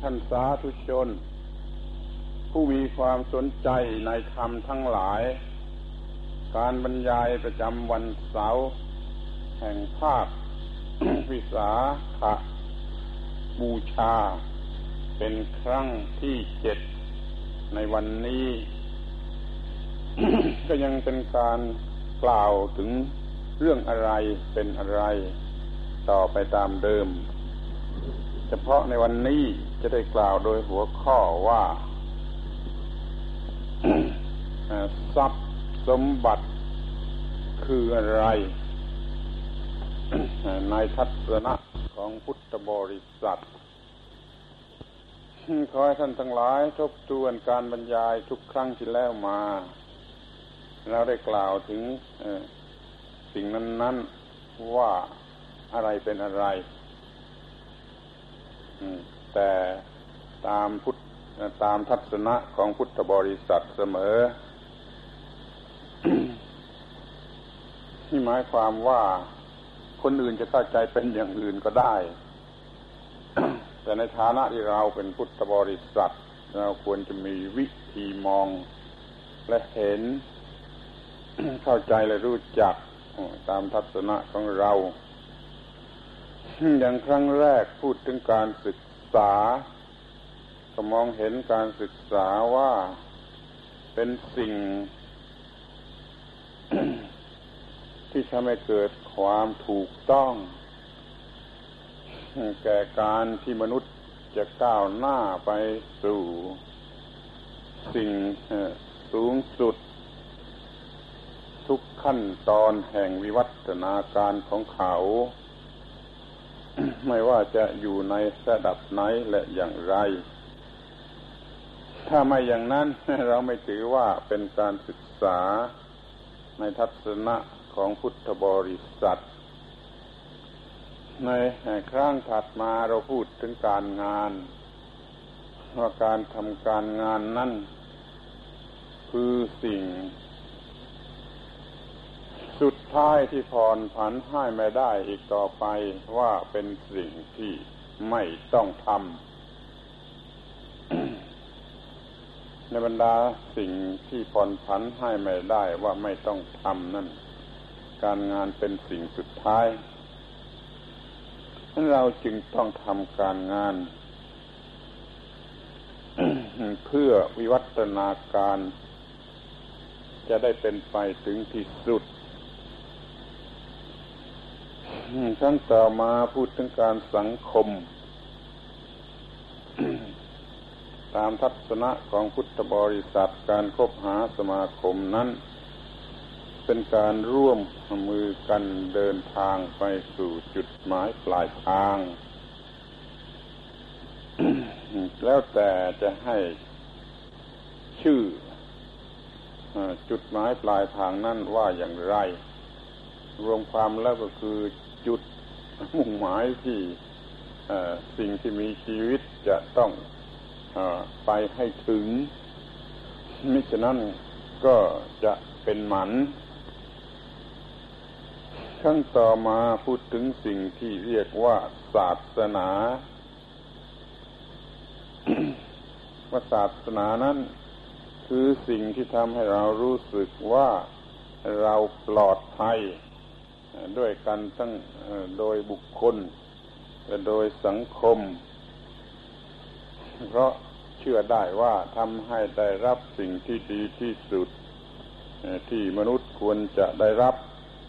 ท่านสาธุชน ผู้มีความสนใจในธรรมทั้งหลาย การบรรยายประจำวันเสาร์แห่งภาควิสาขบูชา เป็นครั้งที่เจ็ดในวันนี้ ก็ยังเป็นการกล่าวถึงเรื่องอะไรเป็นอะไร ต่อไปตามเดิม เฉพาะในวันนี้ จะได้กล่าวโดยหัวข้อว่าทรัพย์สมบัติคืออะไร ในทัศนะของพุทธบริษัทขอให้ท่านทั้งหลายทบทวนการบรรยายทุกครั้งที่แล้วมา เราได้กล่าวถึงสิ่งนั้น ๆว่าอะไรเป็นอะไร แต่ตามพุทธตามทัศนะของพุทธบริษัทเสมอ ที่หมายความว่าคนอื่นจะเข้าใจเป็นอย่างอื่นก็ได้ แต่ในฐานะที่เราเป็นพุทธบริษัท เราควรจะมีวิธีมองและเห็น เข้าใจและรู้จักตามทัศนะของเรา อย่างครั้งแรกพูดถึงการศึก ษา ก็มองเห็นการศึกษาว่าเป็นสิ่ง ที่ทำให้เกิดความถูกต้อง แก่การที่มนุษย์จะก้าวหน้าไปสู่ สิ่งสูงสุด ทุกขั้นตอนแห่งวิวัฒนาการของเขา ไม่ว่าจะอยู่ในระดับไหนและอย่างไร ถ้าไม่อย่างนั้นเราไม่ถือว่าเป็นการศึกษาในทัศนะของพุทธบริษัท ในครั้งถัดมาเราพูดถึงการงาน ว่าการทำการงานนั่นคือสิ่ง สุดท้ายที่ผ่อนผันให้ไม่ได้อีกต่อไปว่าเป็นสิ่งที่ไม่ต้องทำในบรรดาสิ่งที่ผ่อนผันให้ไม่ได้ว่าไม่ต้องทำนั่น การงานเป็นสิ่งสุดท้ายเราจึงต้องทำการงาน เพื่อวิวัฒนาการจะได้เป็นไปถึงที่สุด ครั้งต่อมาพูดถึงการสังคม ตามทัศนะของพุทธบริษัทการคบหาสมาคมนั้น เป็นการร่วมมือกันเดินทางไปสู่จุดหมายปลายทาง แล้วแต่จะให้ชื่อจุดหมายปลายทางนั่นว่าอย่างไร รวมความแล้วก็คือจุดมุ่งหมายที่สิ่งที่มีชีวิตจะต้องอไปให้ถึง มิฉะนั้นก็จะเป็นหมันขั้นต่อมาพูดถึงสิ่งที่เรียกว่าศาสนาว่าศาสนานั้น คือสิ่งที่ทำให้เรารู้สึกว่าเราปลอดภัย ด้วยกันทั้งโดยบุคคลและโดยสังคม เพราะเชื่อได้ว่าทำให้ได้รับสิ่งที่ดีที่สุด ที่มนุษย์ควรจะได้รับ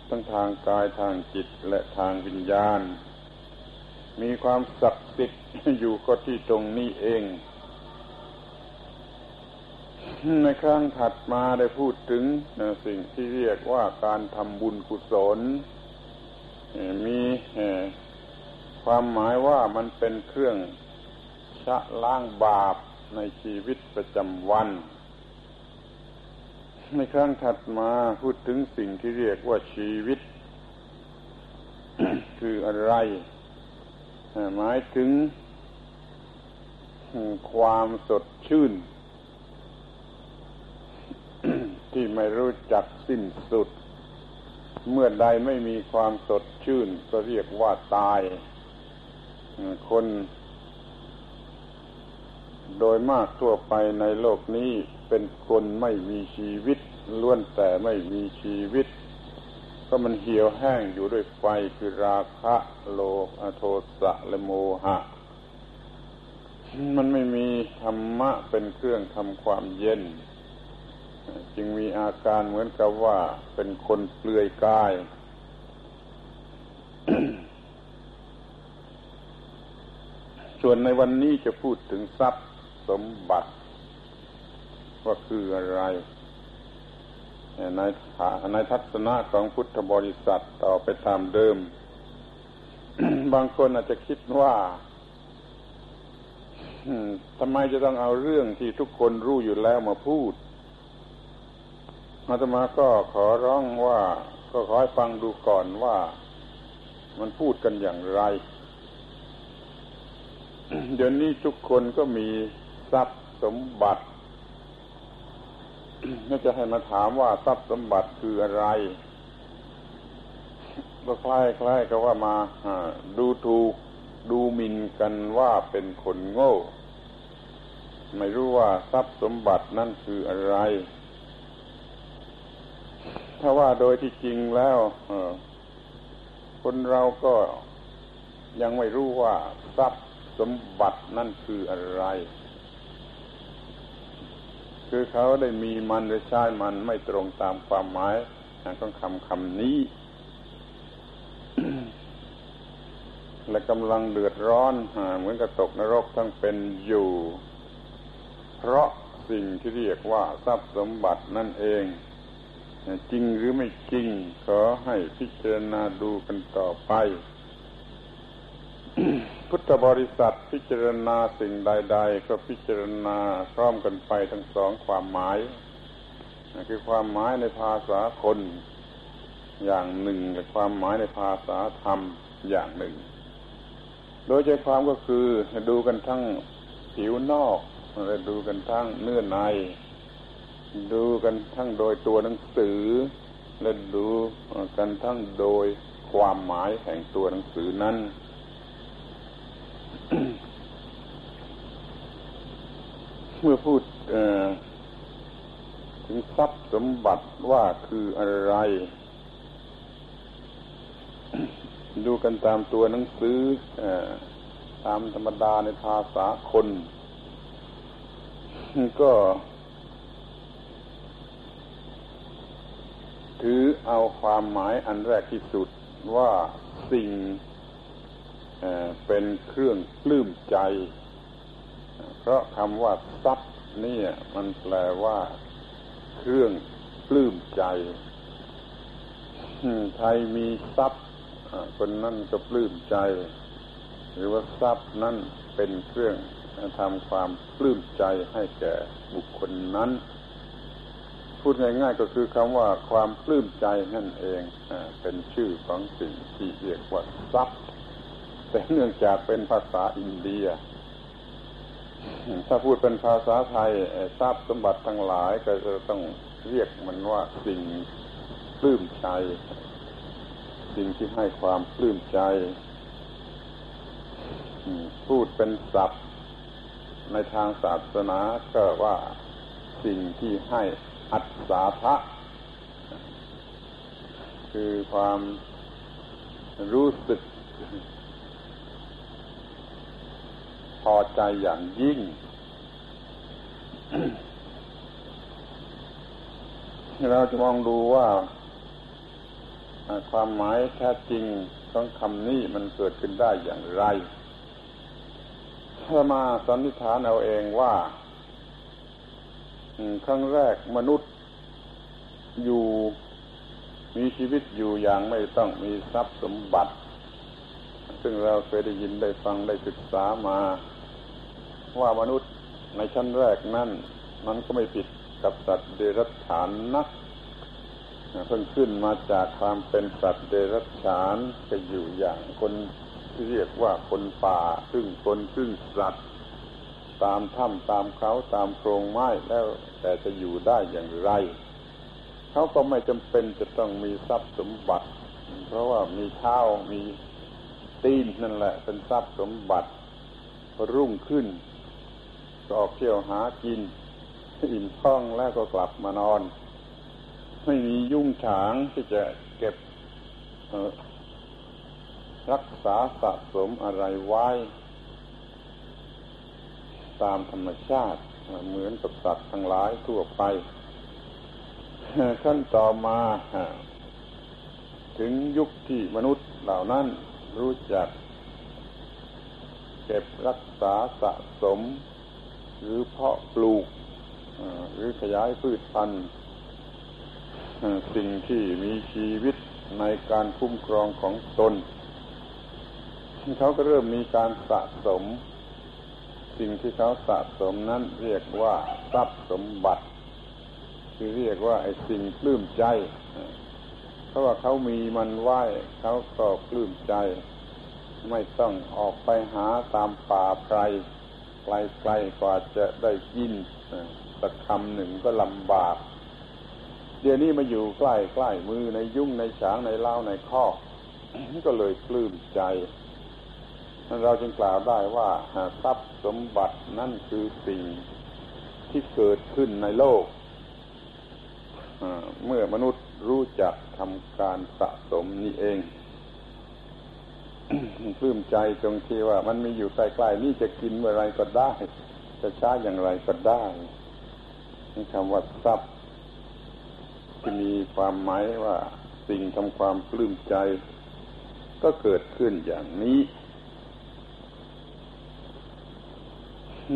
ทั้งทางกายทางจิตและทางวิญญาณ มีความศักดิ์สิทธิ์อยู่ก็ที่ตรงนี้เอง ในครั้งถัดมาได้พูดถึงสิ่งที่เรียกว่าการทำบุญกุศล มีความหมายว่ามันเป็นเครื่องชะล้างบาปในชีวิตประจำวัน ในครั้งถัดมาพูดถึงสิ่งที่เรียกว่าชีวิต คืออะไร หมายถึงความสดชื่น ที่ไม่รู้จักสิ้นสุด เมื่อใดไม่มีความสดชื่น ก็เรียกว่าตาย คนโดยมากทั่วไปในโลกนี้เป็นคนไม่มีชีวิต ล้วนแต่ไม่มีชีวิต ก็มันเหี่ยวแห้งอยู่ด้วยไฟคือราคะโลโทสะและโมหะ มันไม่มีธรรมะเป็นเครื่องทำความเย็น จึงมีอาการเหมือนกับว่าเป็นคนเปลือยกาย ส่วนในวันนี้จะพูดถึงทรัพย์สมบัติ ว่าคืออะไรในในทัศนะของพุทธบริษัทต่อไปตามเดิม บางคนอาจจะคิดว่าทำไมจะต้องเอาเรื่องที่ทุกคนรู้อยู่แล้วมาพูด อาตมาก็ขอร้องว่าก็ขอให้ฟังดูก่อนว่ามันพูดกันอย่างไร เดี๋ยวนี้ทุกคนก็มีทรัพย์สมบัติก็จะให้มาถามว่าทรัพย์สมบัติคืออะไรก็คล้ายคล้ายกับว่ามาดูถูกดูหมิ่นกันว่าเป็นคนโง่ ไม่รู้ว่าทรัพย์สมบัตินั่นคืออะไร ถ้าว่าโดยที่จริงแล้วคนเราก็ยังไม่รู้ว่าทรัพย์สมบัตินั่นคืออะไร คือเขาได้มีมันหรือใช้มันไม่ตรงตามความหมายของคำคำนี้ และกำลังเดือดร้อนเหมือนกับตกนรกทั้งเป็นอยู่ เพราะสิ่งที่เรียกว่าทรัพย์สมบัตินั่นเอง จริงหรือไม่จริง ขอให้พิจารณาดูกันต่อไป พุทธบริษัทพิจารณาสิ่งใด ๆ ก็พิจารณาพร้อมกันไปทั้งสองความหมายคือความหมายในภาษาคน อย่างหนึ่งกับความหมายในภาษาธรรมอย่างหนึ่ง โดยใจความก็คือดูกันทั้งผิวนอกและดูกันทั้งเนื้อใน ดูกันทั้งโดยตัวหนังสือ และดูกันทั้งโดยความหมายแห่งตัวหนังสือนั้นเมื่อพูดถึงทรัพย์สมบัติว่าคืออะไร ดูกันตามตัวหนังสือตามธรรมดาในภาษาคน ก็ ถือเอาความหมายอันแรกที่สุดว่าสิ่งเป็นเครื่องปลื้มใจ เพราะคำว่าทรัพย์นี่มันแปลว่า เครื่องปลื้มใจใครมีทรัพย์คนนั้นก็ปลื้มใจ หรือว่าทรัพย์นั่นเป็นเครื่องทำความปลื้มใจให้แก่บุคคลนั้น พูดง่ายๆก็คือคำว่าความปลื้มใจนั่นเองเป็นชื่อของสิ่งที่เรียกว่าทรัพย์ แต่เนื่องจากเป็นภาษาอินเดีย ถ้าพูดเป็นภาษาไทยทราบสมบัติทั้งหลายก็จะต้องเรียกมันว่าสิ่งปลื้มใจ สิ่งที่ให้ความปลื้มใจพูดเป็นศัพท์ในทางศาสนาก็ว่าสิ่งที่ให้ อัศาทะคือความรู้สึก พอใจอย่างยิ่ง เราจะมองดูว่า ความหมายแท้จริงของคำนี้มันเกิดขึ้นได้อย่างไรถ้ามาสันนิษฐานเอาเองว่า ครั้งแรกมนุษย์อยู่มีชีวิตอยู่อย่างไม่ต้องมีทรัพย์สมบัติ ซึ่งเราเคยได้ยินได้ฟังได้ศึกษามา ว่ามนุษย์ในชั้นแรกนั่น มันก็ไม่ผิดกับสัตว์เดรัจฉานนักเพิ่งขึ้นมาจากความเป็นสัตว์เดรัจฉานจะอยู่อย่างคนที่เรียกว่าคนป่าครึ่งคนครึ่งสัตว์ ตามถ้ำตามเขาตามโพรงไม้แล้วแต่จะอยู่ได้อย่างไร เขาก็ไม่จำเป็นจะต้องมีทรัพย์สมบัติ เพราะว่ามีเท้ามีตีนนั่นแหละ เป็นทรัพย์สมบัติรุ่งขึ้นก็ออกเที่ยวหากิน อิ่มท้องแล้วก็กลับมานอน ไม่มียุ่งฉางที่จะเก็บรักษาสะสมอะไรไว้ ตามธรรมชาติ เหมือนกับสัตว์ทั้งหลายทั่วไปขั้นต่อมาถึงยุคที่มนุษย์เหล่านั้นรู้จัก เก็บรักษาสะสม หรือเพาะปลูก หรือขยายพืชพันธุ์สิ่งที่มีชีวิตในการคุ้มครองของตน เขาก็เริ่มมีการสะสม สิ่งที่เขาสะสมนั้นเรียกว่าทรัพย์สมบัติ คือเรียกว่าไอ้สิ่งปลื้มใจ เพราะว่าเขามีมันไหวเขาก็ปลื้มใจ ไม่ต้องออกไปหาตามป่าไพรไกลๆกว่าจะได้ยินสักคำหนึ่งก็ลำบาก เดี๋ยวนี้มาอยู่ใกล้ใกล้มือในยุ่งในฉางในเล้าในข้อก็เลยปลื้มใจ เราจึงกล่าวได้ว่าทรัพย์สมบัตินั่นคือสิ่งที่เกิดขึ้นในโลก เมื่อมนุษย์รู้จักทำการสะสมนี่เองปลื้มใจตรงที่ว่ามันมีอยู่ใกล้ๆนี่จะกินเมื่อไรก็ได้ จะช้าอย่างไรก็ได้นี่คำว่าทรัพย์ที่มีความหมายว่าสิ่งทำความปลื้มใจ ก็เกิดขึ้นอย่างนี้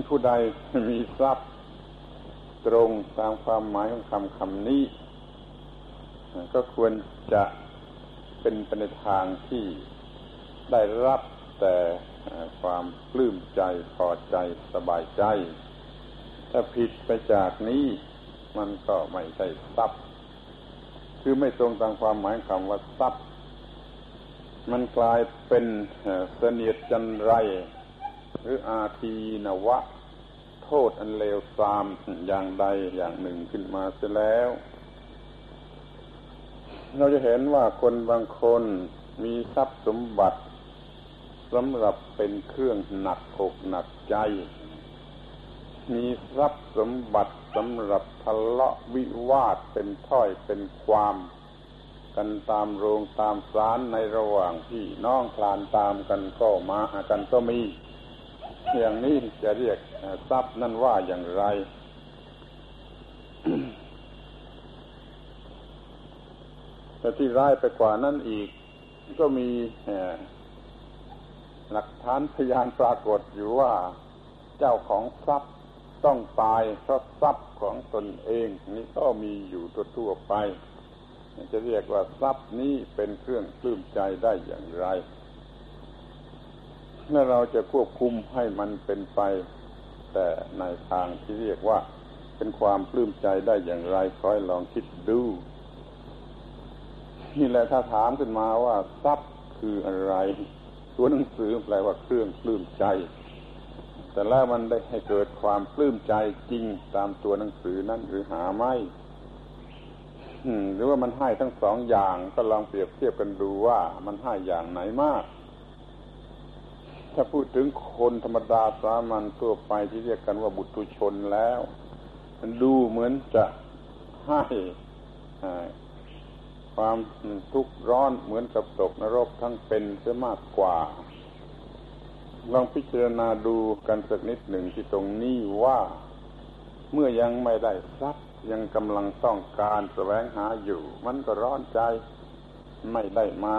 ผู้ใดมีทรัพย์ตรงตามความหมายของคำคำนี้ ก็ควรจะเป็นไปในทางที่ได้รับแต่ความปลื้มใจพอใจสบายใจ ถ้าผิดไปจากนี้มันก็ไม่ใช่ทรัพย์ คือไม่ตรงตามความหมายคำว่าทรัพย์ มันกลายเป็นเสนียดจันไร หรืออาทีนวะ โทษอันเลวทรามอย่างใดอย่างหนึ่งขึ้นมาเสียแล้ว เราจะเห็นว่าคนบางคนมีทรัพย์สมบัติสำหรับเป็นเครื่องหนักอกหนักใจ มีทรัพย์สมบัติสำหรับทะเลาะวิวาทเป็นถ้อยเป็นความกันตามโรงตามศาลในระหว่างที่น้องคลานตามกันก็มาหากันก็มี อย่างนี้จะเรียกทรัพย์นั่นว่าอย่างไร แต่ที่ร้ายไปกว่านั้นอีก ก็มีหลักฐานพยานปรากฏอยู่ว่าเจ้าของทรัพย์ต้องตายเพราะทรัพย์ของตนเอง นี่ก็มีอยู่ทั่วไป จะเรียกว่าทรัพย์นี้เป็นเครื่องปลื้มใจได้อย่างไร และเราจะควบคุมให้มันเป็นไป แต่ในทางที่เรียกว่า เป็นความปลื้มใจได้อย่างไรคอยลองคิดดูนี่แหละถ้าถามขึ้นมาว่าทรัพย์คืออะไร ตัวหนังสือแปลว่าเครื่องปลื้มใจ แต่แล้วมันได้ให้เกิดความปลื้มใจจริงตามตัวหนังสือนั้นหรือหาไม่หรือว่ามันให้ทั้งสองอย่างก็ลองเปรียบเทียบกันดูว่ามันให้อย่างไหนมาก ถ้าพูดถึงคนธรรมดาสามัญทั่วไปที่เรียกกันว่าบุตรชนแล้วมันดูเหมือนจะให้ความทุกข์ร้อนเหมือนกับตกนรกทั้งเป็นเสียมากกว่า ลองพิจารณาดูกันสักนิดหนึ่งที่ตรงนี้ว่าเมื่อยังไม่ได้ทรัพย์ยังกำลังต้องการแสวงหาอยู่ มันก็ร้อนใจไม่ได้มา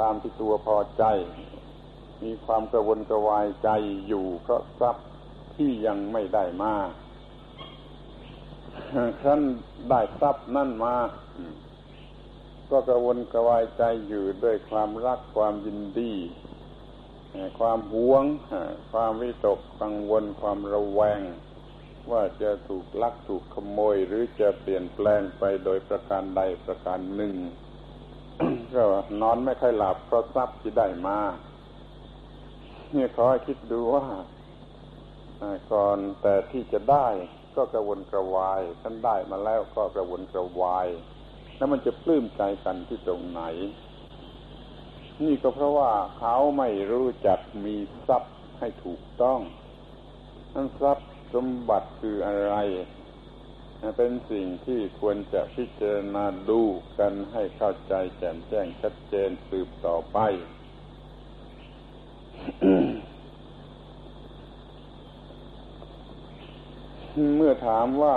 ตามที่ตัวพอใจ มีความกระวนกระวายใจอยู่เพราะทรัพย์ที่ยังไม่ได้มาครั้นได้ทรัพย์นั่นมา ก็กระวนกระวายใจอยู่ด้วยความรักความยินดีความหวง ความวิตกกังวลความระแวง ว่าจะถูกลักถูกขโมย หรือจะเปลี่ยนแปลงไปโดยประการใดประการหนึ่ง ก็นอนไม่ค่อยหลับเพราะทรัพย์ที่ได้มา นี่ยขอให้คิดดูว่าก่อนแต่ที่จะได้ก็กระวนกระวายท่านได้มาแล้วก็กระวนกระวาย แล้วมันจะปลื้มใจกันที่ตรงไหน นี่ก็เพราะว่าเขาไม่รู้จักมีทรัพย์ให้ถูกต้องนั้นทรัพย์สมบัติคืออะไร เป็นสิ่งที่ควรจะพิจารณาดูกันให้เข้าใจแจ่มแจ้งชัดเจนสืบต่อไป เมื่อถามว่า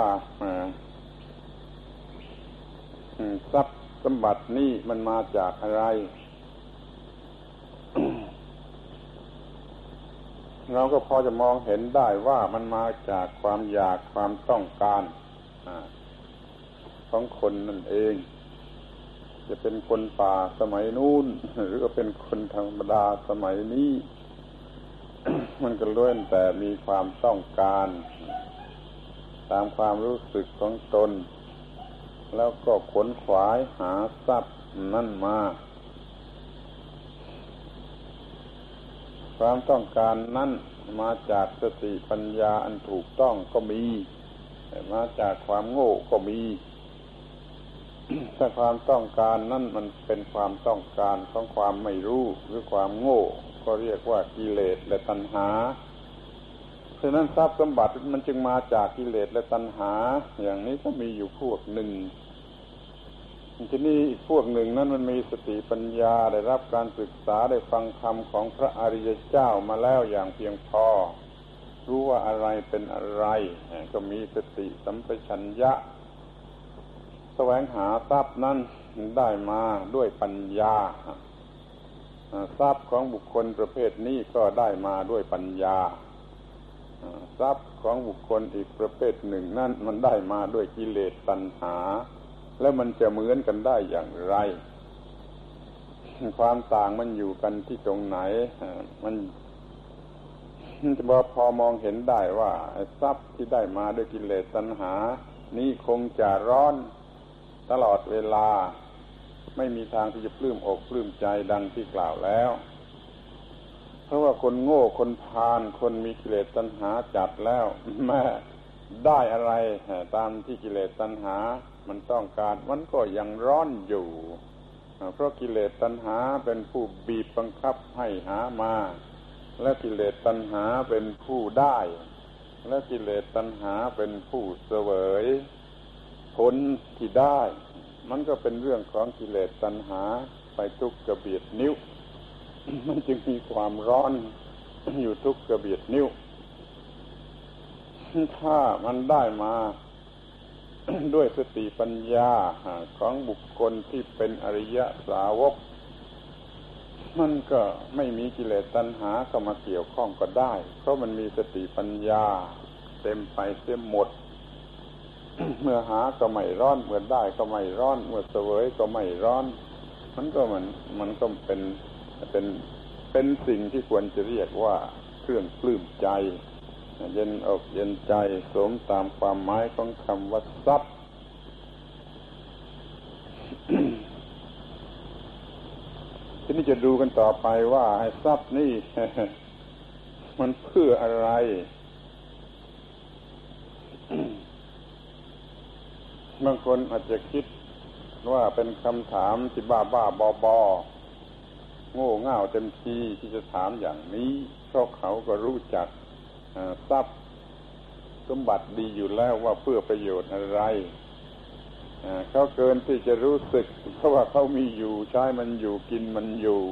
ทรัพย์สมบัตินี่มันมาจากอะไร เราก็พอจะมองเห็นได้ว่ามันมาจากความอยากความต้องการของคนนั่นเอง จะเป็นคนป่าสมัยนู้น หรือก็เป็นคนธรรมดาสมัยนี้ มันก็ล้วนแต่มีความต้องการ ตามความรู้สึกของตน แล้วก็ขนขวายหาทรัพย์นั่นมา ความต้องการนั่นมาจากสติปัญญาอันถูกต้องก็มี มาจากความโง่ก็มีถ้าความต้องการนั่นมันเป็นความต้องการของความไม่รู้หรือความโง่ ก็เรียกว่ากิเลสและตัณหาเพราะนั้นทรัพย์สมบัติมันจึงมาจากกิเลสและตัณหา อย่างนี้ก็มีอยู่พวกหนึ่งทีนี้อีกพวกหนึ่งนั้นมันมีสติปัญญาได้รับการศึกษาได้ฟังคำของพระอริยเจ้ามาแล้วอย่างเพียงพอ รู้ว่าอะไรเป็นอะไร ก็มีสติสัมปชัญญะ แสวงหาทรัพย์นั้นได้มาด้วยปัญญา ทรัพย์ของบุคคลประเภทนี้ก็ได้มาด้วยปัญญาทรัพย์ของบุคคลอีกประเภทหนึ่งนั่นมันได้มาด้วยกิเลสตัณหา แล้วมันจะเหมือนกันได้อย่างไร ความต่างมันอยู่กันที่ตรงไหน มันจะพอมองเห็นได้ว่าทรัพย์ที่ได้มาด้วยกิเลสตัณหา นี้คงจะร้อนตลอดเวลา ไม่มีทางที่จะปลื้มอกปลื้มใจดังที่กล่าวแล้ว เพราะว่าคนโง่คนพาลคนมีกิเลสตัณหาจัดแล้วแม่ได้อะไรตามที่กิเลสตัณหา มันต้องการมันก็ยังร้อนอยู่ เพราะกิเลสตัณหาเป็นผู้บีบบังคับให้หามา และกิเลสตัณหาเป็นผู้ได้ และกิเลสตัณหาเป็นผู้เสวยผลที่ได้ มันก็เป็นเรื่องของกิเลสตัณหาไปทุกกระเบียดนิ้ว มันจึงมีความร้อนอยู่ทุกกระเบียดนิ้ว ถ้ามันได้มาด้วยสติปัญญาของบุคคลที่เป็นอริยสาวก มันก็ไม่มีกิเลสตัณหาเข้ามาเกี่ยวข้องก็ได้ เพราะมันมีสติปัญญา เต็มไปเสียหมด เมื่อหาก็ไม่ร้อน เมื่อได้ก็ไม่ร้อน เมื่อเสวยก็ไม่ร้อน มันก็มันมันก็เป็นเป็นเป็นสิ่งที่ควรจะเรียกว่าเครื่องปลื้มใจ เย็นอกเย็นใจสมตามความหมายของคำว่าทรัพย์ทีนี้จะดูกันต่อไปว่าไอ้ทรัพย์นี่ มันเพื่ออะไร บางคนอาจจะคิดว่าเป็นคำถามที่บ้าบ้าบอบอโง่เง่าเต็มทีที่จะถามอย่างนี้เพราะเขาก็รู้จักทรัพย์สมบัติดีอยู่แล้วว่าเพื่อประโยชน์อะไรเขาเกินที่จะรู้สึก เพราะว่าเขามีอยู่ใช้มันอยู่กินมันอยู่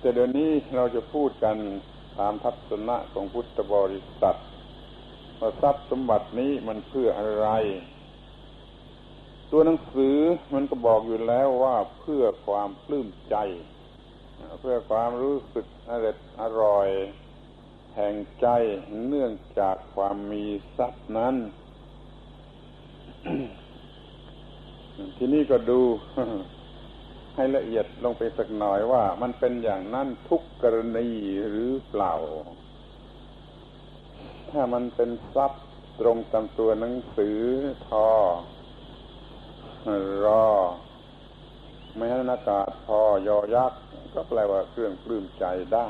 แต่เดี๋ยวนี้เราจะพูดกันตามทัศนะของพุทธบริษัท ว่าทรัพย์สมบัตินี้มันเพื่ออะไร ตัวหนังสือมันก็บอกอยู่แล้วว่าเพื่อความปลื้มใจ เพื่อความรู้สึกอร่อยอร่อยแห่งใจเนื่องจากความมีทรัพย์นั้น ทีนี้ก็ดูให้ละเอียดลงไปสักหน่อยว่ามันเป็นอย่างนั้นทุกกรณีหรือเปล่า ถ้ามันเป็นทรัพย์ตรงตามตัวหนังสือทอรอไม่ให้อากาศพอยอยักษ์ก็แปลว่าเครื่องปลื้มใจได้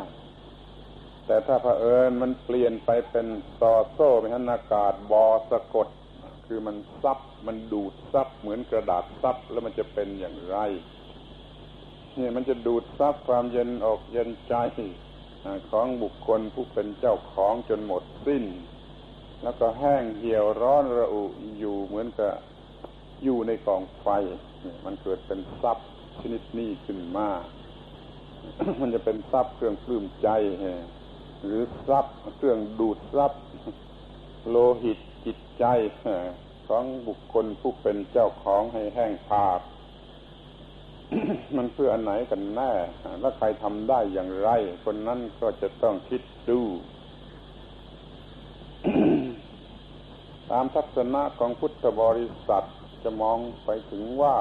แต่ถ้าเผอิญมันเปลี่ยนไปเป็นซอโซ่ไม่ให้อากาศบอสะกด คือมันซับมันดูดซับเหมือนกระดาษซับแล้วมันจะเป็นอย่างไรนี่มันจะดูดซับความเย็นออกเย็นใจ ของบุคคลผู้เป็นเจ้าของจนหมดสิ้น แล้วก็แห้งเหี่ยวร้อนระอุอยู่เหมือนกับอยู่ในกองไฟ มันเกิดเป็นทรัพย์ชนิดนี้ขึ้นมา มันจะเป็นทรัพย์เครื่องปลื้มใจ หรือทรัพย์เครื่องดูดทรัพย์ โลหิตจิตใจของบุคคลผู้เป็นเจ้าของให้แห้งผาก มันเพื่ออันไหนกันแน่ และใครทำได้อย่างไร คนนั้นก็จะต้องคิดดู ตามทัศนะของพุทธบริษัทจะมองไปถึงว่า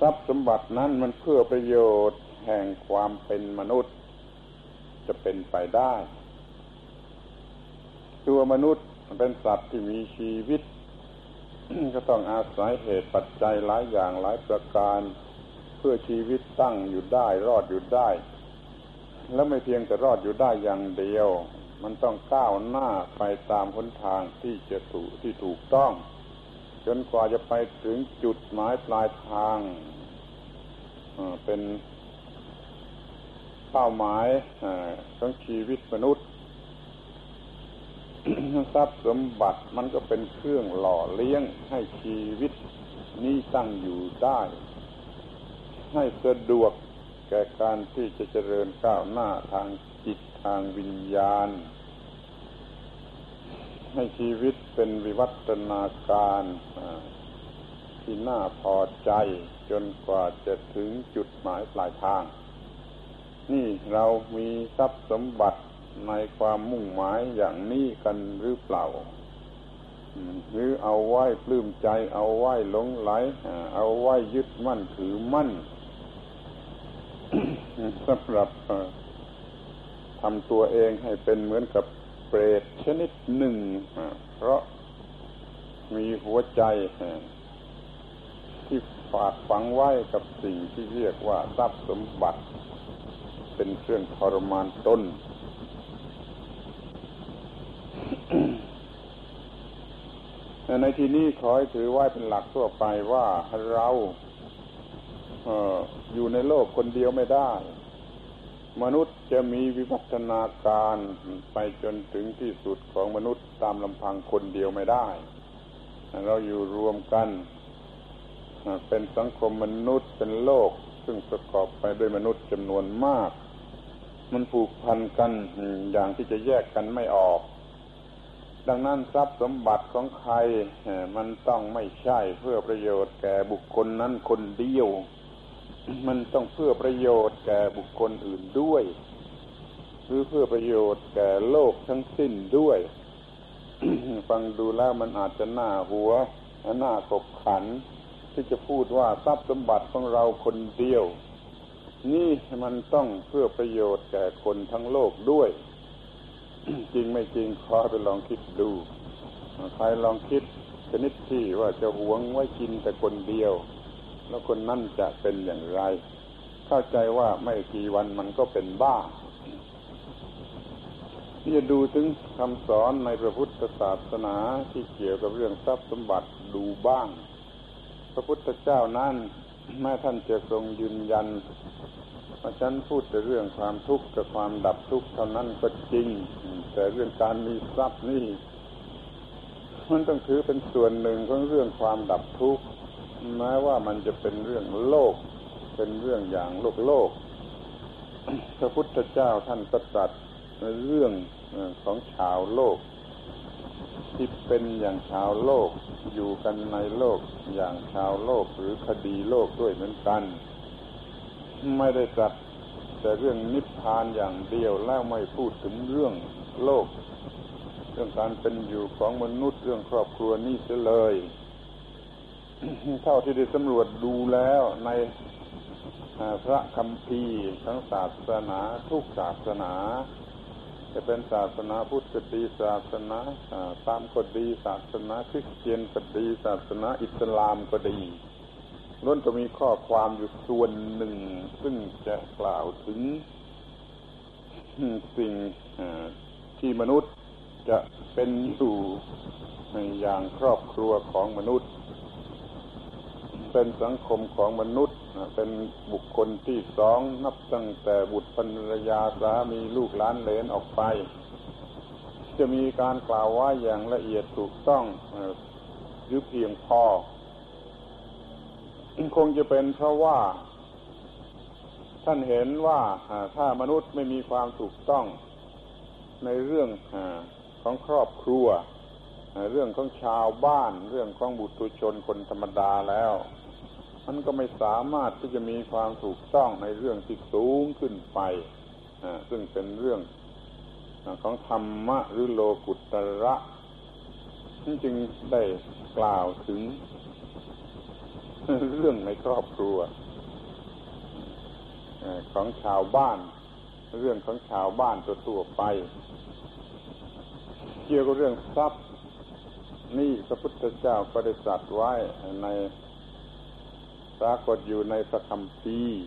ทรัพย์สมบัตินั้นมันเพื่อประโยชน์แห่งความเป็นมนุษย์ จะเป็นไปได้ ตัวมนุษย์เป็นสัตว์ที่มีชีวิตก็ต้องอาศัยเหตุปัจจัยหลายอย่างหลายประการ เพื่อชีวิตตั้งอยู่ได้รอดอยู่ได้ แล้วไม่เพียงแต่รอดอยู่ได้อย่างเดียว มันต้องก้าวหน้าไปตามหนทางที่จะถูกที่ถูกต้อง จนกว่าจะไปถึงจุดหมายปลายทางเป็นเป้าหมายของชีวิตมนุษย์ทรัพย์สมบัติมันก็เป็นเครื่องหล่อเลี้ยงให้ชีวิตนี้ตั้งอยู่ได้ ให้สะดวกแก่การที่จะเจริญก้าวหน้าทางจิตทางวิญญาณ ให้ชีวิตเป็นวิวัฒนาการที่น่าพอใจจนกว่าจะถึงจุดหมายปลายทาง นี่เรามีทรัพย์สมบัติในความมุ่งหมายอย่างนี้กันหรือเปล่าหรือเอาไว้ปลื้มใจ เอาไว้หลงไหล เอาไว้ยึดมั่นถือมั่น สำหรับทำตัวเองให้เป็นเหมือนกับเปรตชนิดหนึ่ง เพราะมีหัวใจ ที่ฝากฝังไว้กับสิ่งที่เรียกว่าทรัพย์สมบัติ เป็นเครื่องทรมานตนในที่นี้ขอให้ถือไว้เป็นหลักทั่วไปว่าเรา อยู่ในโลกคนเดียวไม่ได้ มนุษย์จะมีวิวัฒนาการไปจนถึงที่สุดของมนุษย์ตามลำพังคนเดียวไม่ได้ เราอยู่รวมกัน เป็นสังคมมนุษย์เป็นโลก ซึ่งประกอบไปด้วยมนุษย์จำนวนมาก มันผูกพันกันอย่างที่จะแยกกันไม่ออกดังนั้นทรัพย์สมบัติของใครมันต้องไม่ใช่เพื่อประโยชน์แก่บุคคลนั้นคนเดียว มันต้องเพื่อประโยชน์แก่บุคคลอื่นด้วย หรือเพื่อประโยชน์แก่โลกทั้งสิ้นด้วย ฟังดูแล้วมันอาจจะหน้าหัวหน้าขบขัน ที่จะพูดว่าทรัพย์สมบัติของเราคนเดียว นี่มันต้องเพื่อประโยชน์แก่คนทั้งโลกด้วย จริงไม่จริงขอไปลองคิดดูใครลองคิดชนิดที่ว่าจะหวงไว้กินแต่คนเดียว แล้วคนนั่นจะเป็นอย่างไร เข้าใจว่าไม่กี่วันมันก็เป็นบ้าที่จะดูถึงคำสอนในพระพุทธศาสนาที่เกี่ยวกับเรื่องทรัพย์สมบัติดูบ้าง พระพุทธเจ้านั้นแม้ท่านจะทรงยืนยันว่าฉันพูดแต่เรื่องความทุกข์กับความดับทุกข์เท่านั้นก็จริง แต่เรื่องการมีทรัพย์นี่มันต้องถือเป็นส่วนหนึ่งของเรื่องความดับทุกข์ แม้ว่ามันจะเป็นเรื่องโลก เป็นเรื่องอย่างโลกโลก พระพุทธเจ้าท่านก็ตรัสในเรื่องของชาวโลก ที่เป็นอย่างชาวโลกอยู่กันในโลกอย่างชาวโลกหรือคดีโลกด้วยเหมือนกัน ไม่ได้ตรัสแต่เรื่องนิพพานอย่างเดียวแล้วไม่พูดถึงเรื่องโลก เรื่องการเป็นอยู่ของมนุษย์เรื่องครอบครัวนี่เสียเลย เท่าที่ได้สำรวจดูแล้วในพระคัมภีร์ทั้งศาสนาทุกศาสนา จะเป็นศาสนาพุทธดีศาสนาตามก็ดีศาสนาคริสเตียนก็ดีศาสนาอิสลามก็ดีล้วนก็มีข้อความอยู่ส่วนหนึ่ง ซึ่งจะกล่าวถึงสิ่งที่มนุษย์จะเป็นอยู่อย่างครอบครัวของมนุษย์ เป็นสังคมของมนุษย์ เป็นบุคคลที่สองนับตั้งแต่บุตรภรรยาสามีลูกหลานเลนออกไป จะมีการกล่าวว่าอย่างละเอียดถูกต้องหรือเพียงพอคงจะเป็นเพราะว่า ท่านเห็นว่าถ้ามนุษย์ไม่มีความถูกต้องในเรื่องของครอบครัว เรื่องของชาวบ้าน เรื่องของบุตรชนคนธรรมดาแล้ว มันก็ไม่สามารถที่จะมีความถูกต้องในเรื่องที่สูงขึ้นไปซึ่งเป็นเรื่องของธรรมะหรือโลกุตระจึงได้กล่าวถึงเรื่องในครอบครัวของชาวบ้าน เรื่องของชาวบ้านทั่วไป เกี่ยวกับเรื่องทรัพย์ นี่พระพุทธเจ้าก็ได้ตรัสไว้ใน ปรากฏอยู่ในพระคัมภีร์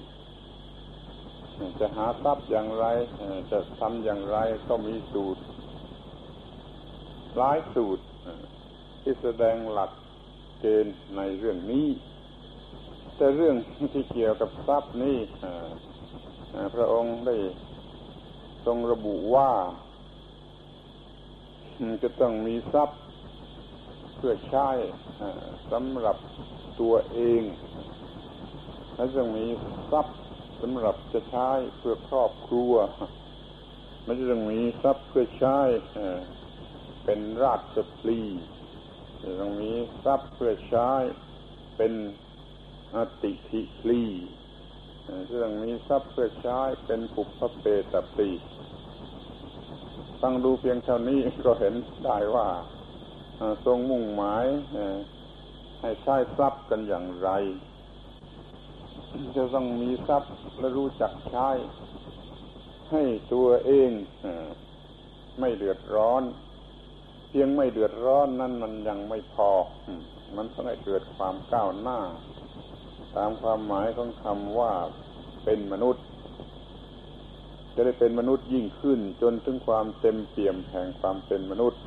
จะหาทรัพย์อย่างไร จะทำอย่างไรก็มีสูตรหลายสูตรที่แสดงหลักเกณฑ์ในเรื่องนี้ แต่เรื่องที่เกี่ยวกับทรัพย์นี่พระองค์ได้ทรงระบุว่าจะต้องมีทรัพย์เพื่อใช้สำหรับตัวเอง และต้องมีทรัพย์สำหรับจะใช้เพื่อครอบครัวไม่จะต้องมีทรัพย์เพื่อใช้เป็นราชปลีจะต้องมีทรัพย์เพื่อใช้เป็นอติทิพลีจะต้องมีทรัพย์เพื่อใช้เป็นปุพเปตปีฟังดูเพียงเท่านี้ก็เห็นได้ว่าทรงมุ่งหมายให้ใช้ทรัพย์กันอย่างไร จะต้องมีทรัพย์และรู้จักใช้ ให้ตัวเองไม่เดือดร้อน เพียงไม่เดือดร้อนนั่นมันยังไม่พอ มันต้องให้เกิดความก้าวหน้า ตามความหมายของคำว่าเป็นมนุษย์ จะได้เป็นมนุษย์ยิ่งขึ้น จนถึงความเต็มเปี่ยมแห่งความเป็นมนุษย์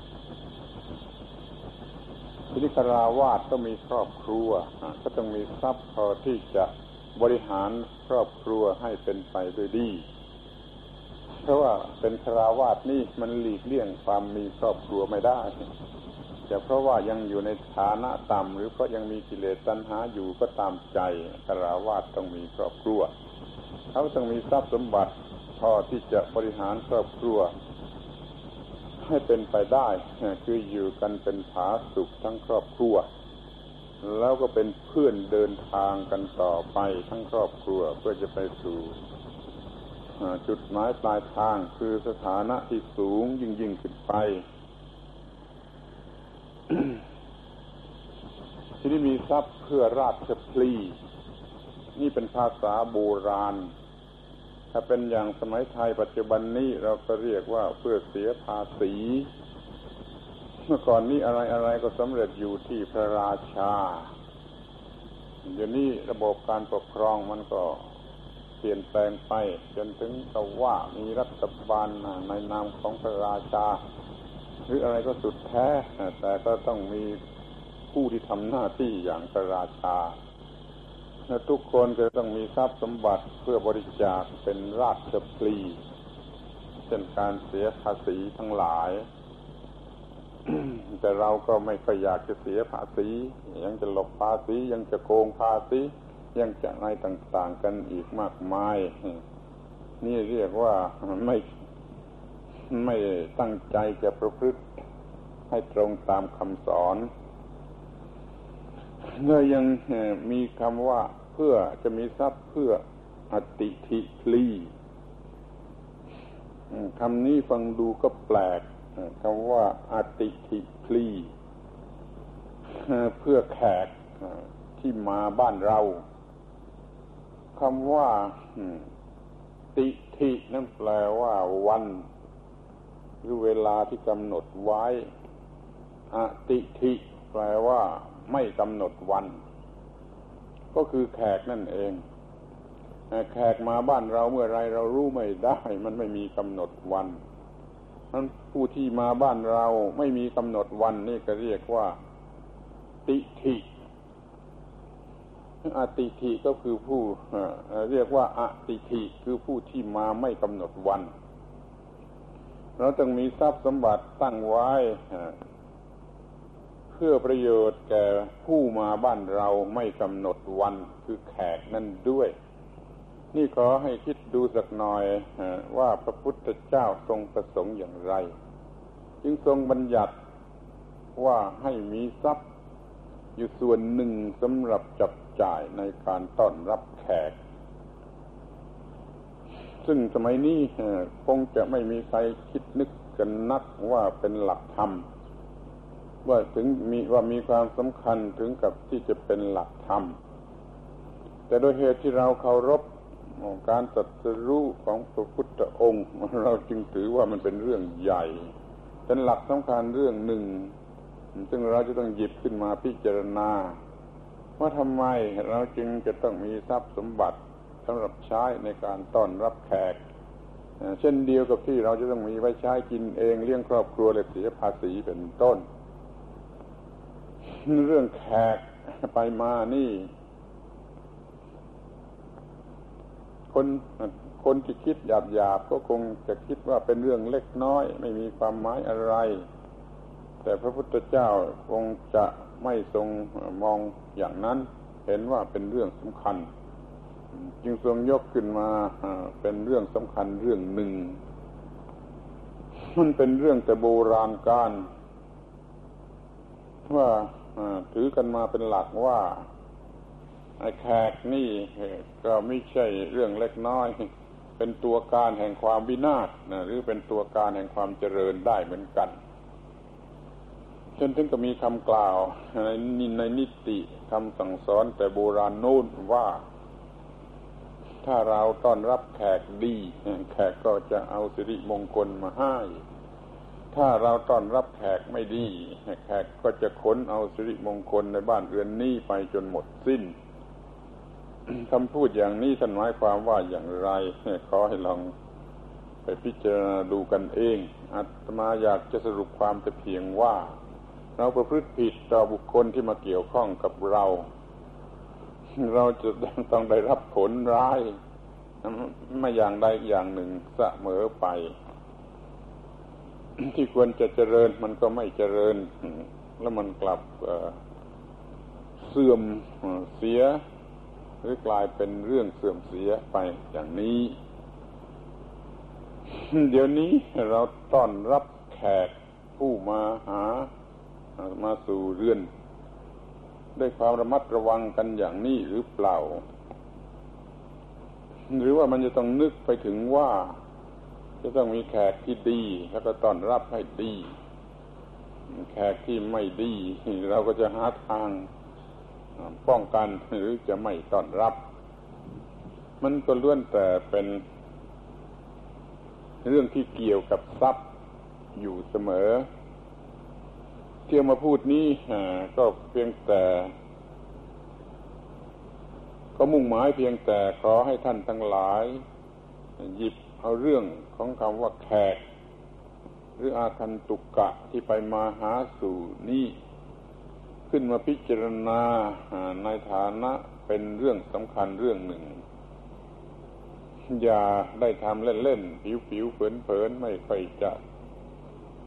พินิคราวาสก็มีครอบครัวก็ต้องมีทรัพย์พอที่จะ บริหารครอบครัวให้เป็นไปด้วยดี เพราะว่าเป็นคราวาสนี่มันหลีกเลี่ยงความมีครอบครัวไม่ได้จะเพราะว่ายังอยู่ในฐานะต่ำหรือเพราะยังมีกิเลสตัณหาอยู่ก็ตามใจคราวาสต้องมีครอบครัว เขาต้องมีทรัพย์สมบัติพอที่จะบริหารครอบครัว ให้เป็นไปได้ คืออยู่กันเป็นผาสุขทั้งครอบครัว แล้วก็เป็นเพื่อนเดินทางกันต่อไปทั้งครอบครัวเพื่อจะไปสู่จุดหมายปลายทางคือสถานะที่สูงยิ่งยิ่งขึ้นไป ที่นี้มีทรัพย์เพื่อราชพลีนี่เป็นภาษาโบราณ ถ้าเป็นอย่างสมัยไทยปัจจุบันนี้เราก็เรียกว่าเพื่อเสียภาษี เมื่อก่อนนี้อะไรอะไรก็สำเร็จอยู่ที่พระราชา เดี๋ยวนี้ระบบการปกครองมันก็เปลี่ยนแปลงไป จนถึงกับว่ามีรัฐบาลในนามของพระราชา หรืออะไรก็สุดแท้ แต่ก็ต้องมีผู้ที่ทำหน้าที่อย่างพระราชาและทุกคนจะต้องมีทรัพย์สมบัติเพื่อบริจาคเป็นราชปลีเช่นการเสียภาษีทั้งหลาย แต่เราก็ไม่ค่อยอยากจะเสียภาษี ยังจะหลบภาษี ยังจะโกงภาษี ยังจะอะไรต่าง ๆ กันอีกมากมาย นี่เรียกว่าไม่ไม่ตั้งใจจะประพฤติให้ตรงตามคำสอนเลยยังมีคำว่าเพื่อจะมีทรัพย์เพื่ออติทิพลีคำนี้ฟังดูก็แปลก คำว่าอติทิพลีเพื่อแขกที่มาบ้านเราคำว่าติทินั่นแปลว่าวัน หรือเวลาที่กำหนดไว้อติทิแปลว่าไม่กำหนดวัน ก็คือแขกนั่นเอง แขกมาบ้านเราเมื่อไรเรารู้ไม่ได้ มันไม่มีกำหนดวัน นั้นผู้ที่มาบ้านเราไม่มีกำหนดวันนี่ก็เรียกว่า ติทิอติทิก็คือผู้เรียกว่าอติทิคือผู้ที่มาไม่กำหนดวัน เราต้องมีทรัพย์สมบัติตั้งไว้เพื่อประโยชน์แก่ผู้มาบ้านเราไม่กำหนดวันคือแขกนั่นด้วย นี่ขอให้คิดดูสักหน่อยว่าพระพุทธเจ้าทรงประสงค์อย่างไร จึงทรงบัญญัติว่าให้มีทรัพย์ อยู่ส่วนหนึ่งสำหรับจับจ่ายในการต้อนรับแขก ซึ่งสมัยนี้คงจะไม่มีใครคิดนึกกันนักว่าเป็นหลักธรรม ว่าถึงมีว่ามีความสำคัญถึงกับที่จะเป็นหลักธรรม แต่โดยเหตุที่เราเคารพ การตรัสรู้ของพระพุทธองค์ เราจึงถือว่ามันเป็นเรื่องใหญ่ เป็นหลักสำคัญเรื่องหนึ่ง ซึ่งเราจะต้องหยิบขึ้นมาพิจารณา ว่าทำไมเราจึงจะต้องมีทรัพย์สมบัติสำหรับใช้ในการต้อนรับแขก เช่นเดียวกับที่เราจะต้องมีไว้ใช้กินเองเลี้ยงครอบครัวและเสียภาษีเป็นต้น เรื่องแขกไปมานี่ คนคนที่คิดหยาบๆก็คงจะคิดว่าเป็นเรื่องเล็กน้อย ไม่มีความหมายอะไร แต่พระพุทธเจ้าคงจะไม่ทรงมองอย่างนั้น เห็นว่าเป็นเรื่องสำคัญ จึงทรงยกขึ้นมาเป็นเรื่องสำคัญเรื่องหนึ่ง มันเป็นเรื่องแต่โบราณการว่าถือกันมาเป็นหลักว่า แขกนี่ก็ไม่ใช่เรื่องเล็กน้อย เป็นตัวการแห่งความวินาศหรือเป็นตัวการแห่งความเจริญได้เหมือนกันจนถึงก็มีคำกล่าวในในนิติคำสั่งสอนแต่โบราณนู่นว่า ถ้าเราต้อนรับแขกดี แขกก็จะเอาสิริมงคลมาให้ ถ้าเราต้อนรับแขกไม่ดี แขกก็จะขนเอาสิริมงคลในบ้านเรือนนี้ไปจนหมดสิ้น คำพูดอย่างนี้ท่านหมายความว่าอย่างไรขอให้ลองไปพิจารณาดูกันเองอาตมาอยากจะสรุปความแต่เพียงว่า เราประพฤติผิดต่อบุคคลที่มาเกี่ยวข้องกับเรา เราจะต้องได้รับผลร้ายไม่อย่างใดอย่างหนึ่งเสมอไป ที่ควรจะเจริญมันก็ไม่เจริญ แล้วมันกลับเสื่อมเสีย หรือกลายเป็นเรื่องเสื่อมเสียไปอย่างนี้ เดี๋ยวนี้เราต้อนรับแขกผู้มาหา มาสู่เรือน ด้วยความระมัดระวังกันอย่างนี้หรือเปล่า หรือว่ามันจะต้องนึกไปถึงว่า จะต้องมีแขกที่ดี แล้วก็ต้อนรับให้ดี แขกที่ไม่ดี เราก็จะหาทาง ป้องกันหรือจะไม่ต้อนรับ มันก็ล้วนแต่เป็นเรื่องที่เกี่ยวกับทรัพย์อยู่เสมอ เที่ยวมาพูดนี้ก็เพียงแต่ ก็มุ่งหมายเพียงแต่ขอให้ท่านทั้งหลาย หยิบเอาเรื่องของคำว่าแขก หรืออาคันตุกกะที่ไปมาหาสู่นี่ ขึ้นมาพิจารณาในฐานะเป็นเรื่องสำคัญเรื่องหนึ่ง อย่าได้ทำเล่นๆ ผิวๆเผินๆ ไม่ค่อยจะ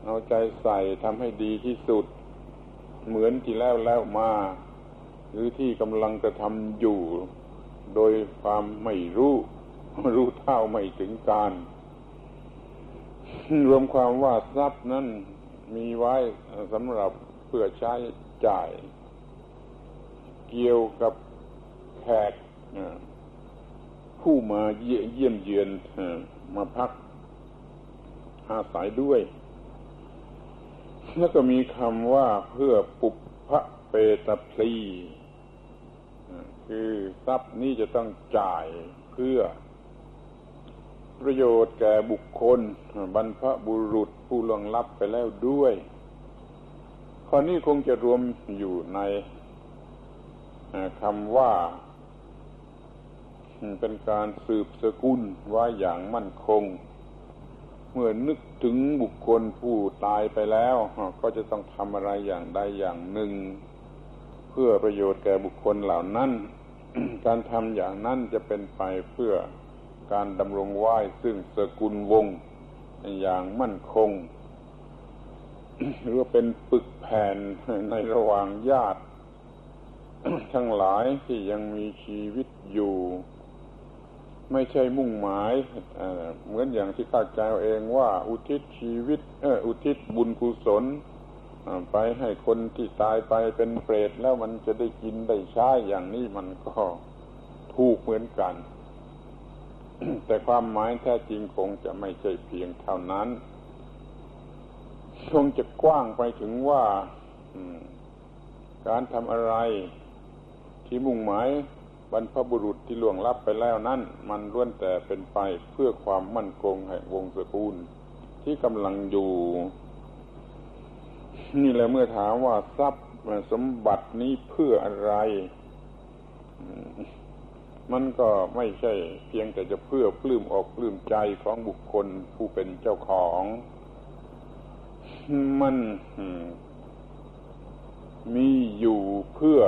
เอาใจใส่ทำให้ดีที่สุด เหมือนที่แล้วแล้วมา หรือที่กำลังจะทำอยู่ โดยความไม่รู้ รู้เท่าไม่ถึงการ รวมความว่าทรัพย์นั้นมีไว้สำหรับเพื่อใช้ จ่าย เกี่ยวกับแขกผู้มาเยี่ยมเยือนมาพักอาศัยด้วย แล้วก็มีคำว่าเพื่อปุพพะเปตพลีคือทรัพย์นี้จะต้องจ่ายเพื่อ ประโยชน์แก่บุคคล บรรพบุรุษผู้ล่วงลับไปแล้วด้วย ข้อนี้คงจะรวมอยู่ในคำว่า เป็นการสืบสกุลไว้อย่างมั่นคง เมื่อนึกถึงบุคคลผู้ตายไปแล้ว ก็จะต้องทำอะไรอย่างใดอย่างหนึ่ง เพื่อประโยชน์แก่บุคคลเหล่านั้น การทำอย่างนั้นจะเป็นไปเพื่อการดำรงไหวซึ่งสกุลวง อย่างมั่นคง หรือว่าเป็นปึกแผ่นในระหว่างญาติ ทั้งหลายที่ยังมีชีวิตอยู่ ไม่ใช่มุ่งหมายเหมือนอย่างที่ข้าใจเองว่า อุทิศชีวิตเอออุทิศบุญกุศลไปให้คนที่ตายไปเป็นเปรตแล้วมันจะได้กินได้ใช้อย่างนี้มันก็ถูกเหมือนกัน แต่ความหมายแท้จริงคงจะไม่ใช่เพียงเท่านั้น คงจะกว้างไปถึงว่าการทำอะไรที่มุ่งหมายบรรพบุรุษที่ล่วงลับไปแล้วนั้น มันล้วนแต่เป็นไปเพื่อความมั่นคงแห่งวงศกุลที่กำลังอยู่ นี่แหละเมื่อถามว่าทรัพย์สมบัตินี้เพื่ออะไร มันก็ไม่ใช่เพียงแต่จะเพื่อปลื้มอกปลื้มใจของบุคคลผู้เป็นเจ้าของ มันมีอยู่เพื่อ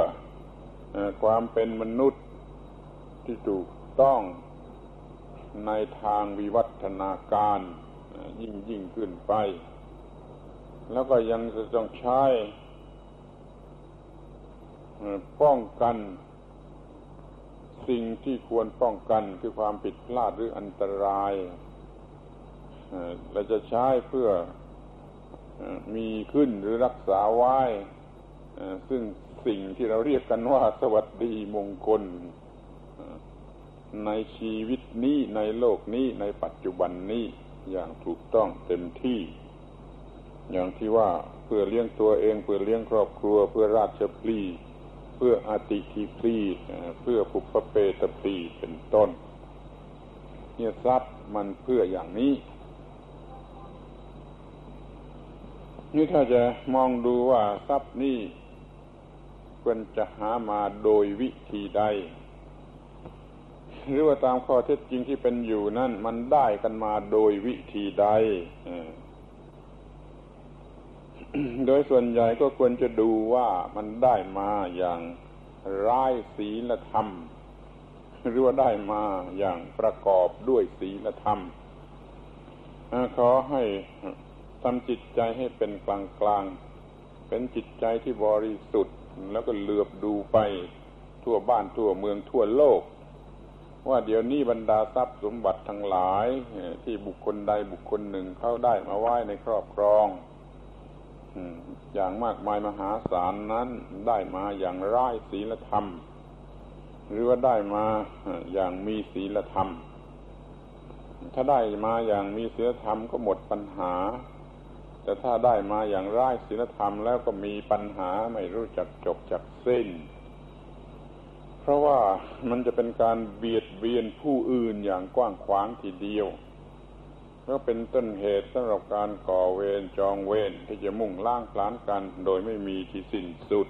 ความเป็นมนุษย์ที่ถูกต้องในทางวิวัฒนาการยิ่งยิ่งขึ้นไป แล้วก็ยังจะต้องใช้ป้องกัน สิ่งที่ควรป้องกันคือความผิดพลาดหรืออันตรายเราจะใช้เพื่อ มีขึ้นหรือรักษาไว้ซึ่งสิ่งที่เราเรียกกันว่าสวัสดีมงคล ในชีวิตนี้ในโลกนี้ในปัจจุบันนี้อย่างถูกต้องเต็มที่ อย่างที่ว่าเพื่อเลี้ยงตัวเอง เพื่อเลี้ยงครอบครัว เพื่อราชพลีเพื่ออาติทีพลีเพื่อภุพเปตปีเป็นต้นเนี่ยทรัพย์มันเพื่ออย่างนี้ นี่ถ้าจะมองดูว่าทรัพย์นี้ควรจะหามาโดยวิธีใด หรือว่าตามข้อเท็จจริงที่เป็นอยู่นั่นมันได้กันมาโดยวิธีใดโดยส่วนใหญ่ก็ควรจะดูว่ามันได้มาอย่างร้ายศีลธรรม หรือว่าได้มาอย่างประกอบด้วยศีลธรรมขอให้ ทำจิตใจให้เป็นกลางกลาง เป็นจิตใจที่บริสุทธิ์ แล้วก็เหลือบดูไปทั่วบ้านทั่วเมืองทั่วโลก ว่าเดี๋ยวนี้บรรดาทรัพย์สมบัติทั้งหลาย ที่บุคคลใดบุคคลหนึ่งเข้าได้มาไว้ในครอบครองอย่างมากมายมหาศาลนั้นได้มาอย่างร้ายศีลธรรม หรือว่าได้มาอย่างมีศีลธรรม ถ้าได้มาอย่างมีศีลธรรมก็หมดปัญหา แต่ถ้าได้มาอย่างร้ายศีลธรรมแล้วก็มีปัญหาไม่รู้จักจบจักสิ้น เพราะว่ามันจะเป็นการเบียดเบียนผู้อื่นอย่างกว้างขวางทีเดียวก็เป็นต้นเหตุสำหรับการก่อเวรจองเวรที่จะมุ่งล่างพลานกัน โดยไม่มีที่สิ้นสุด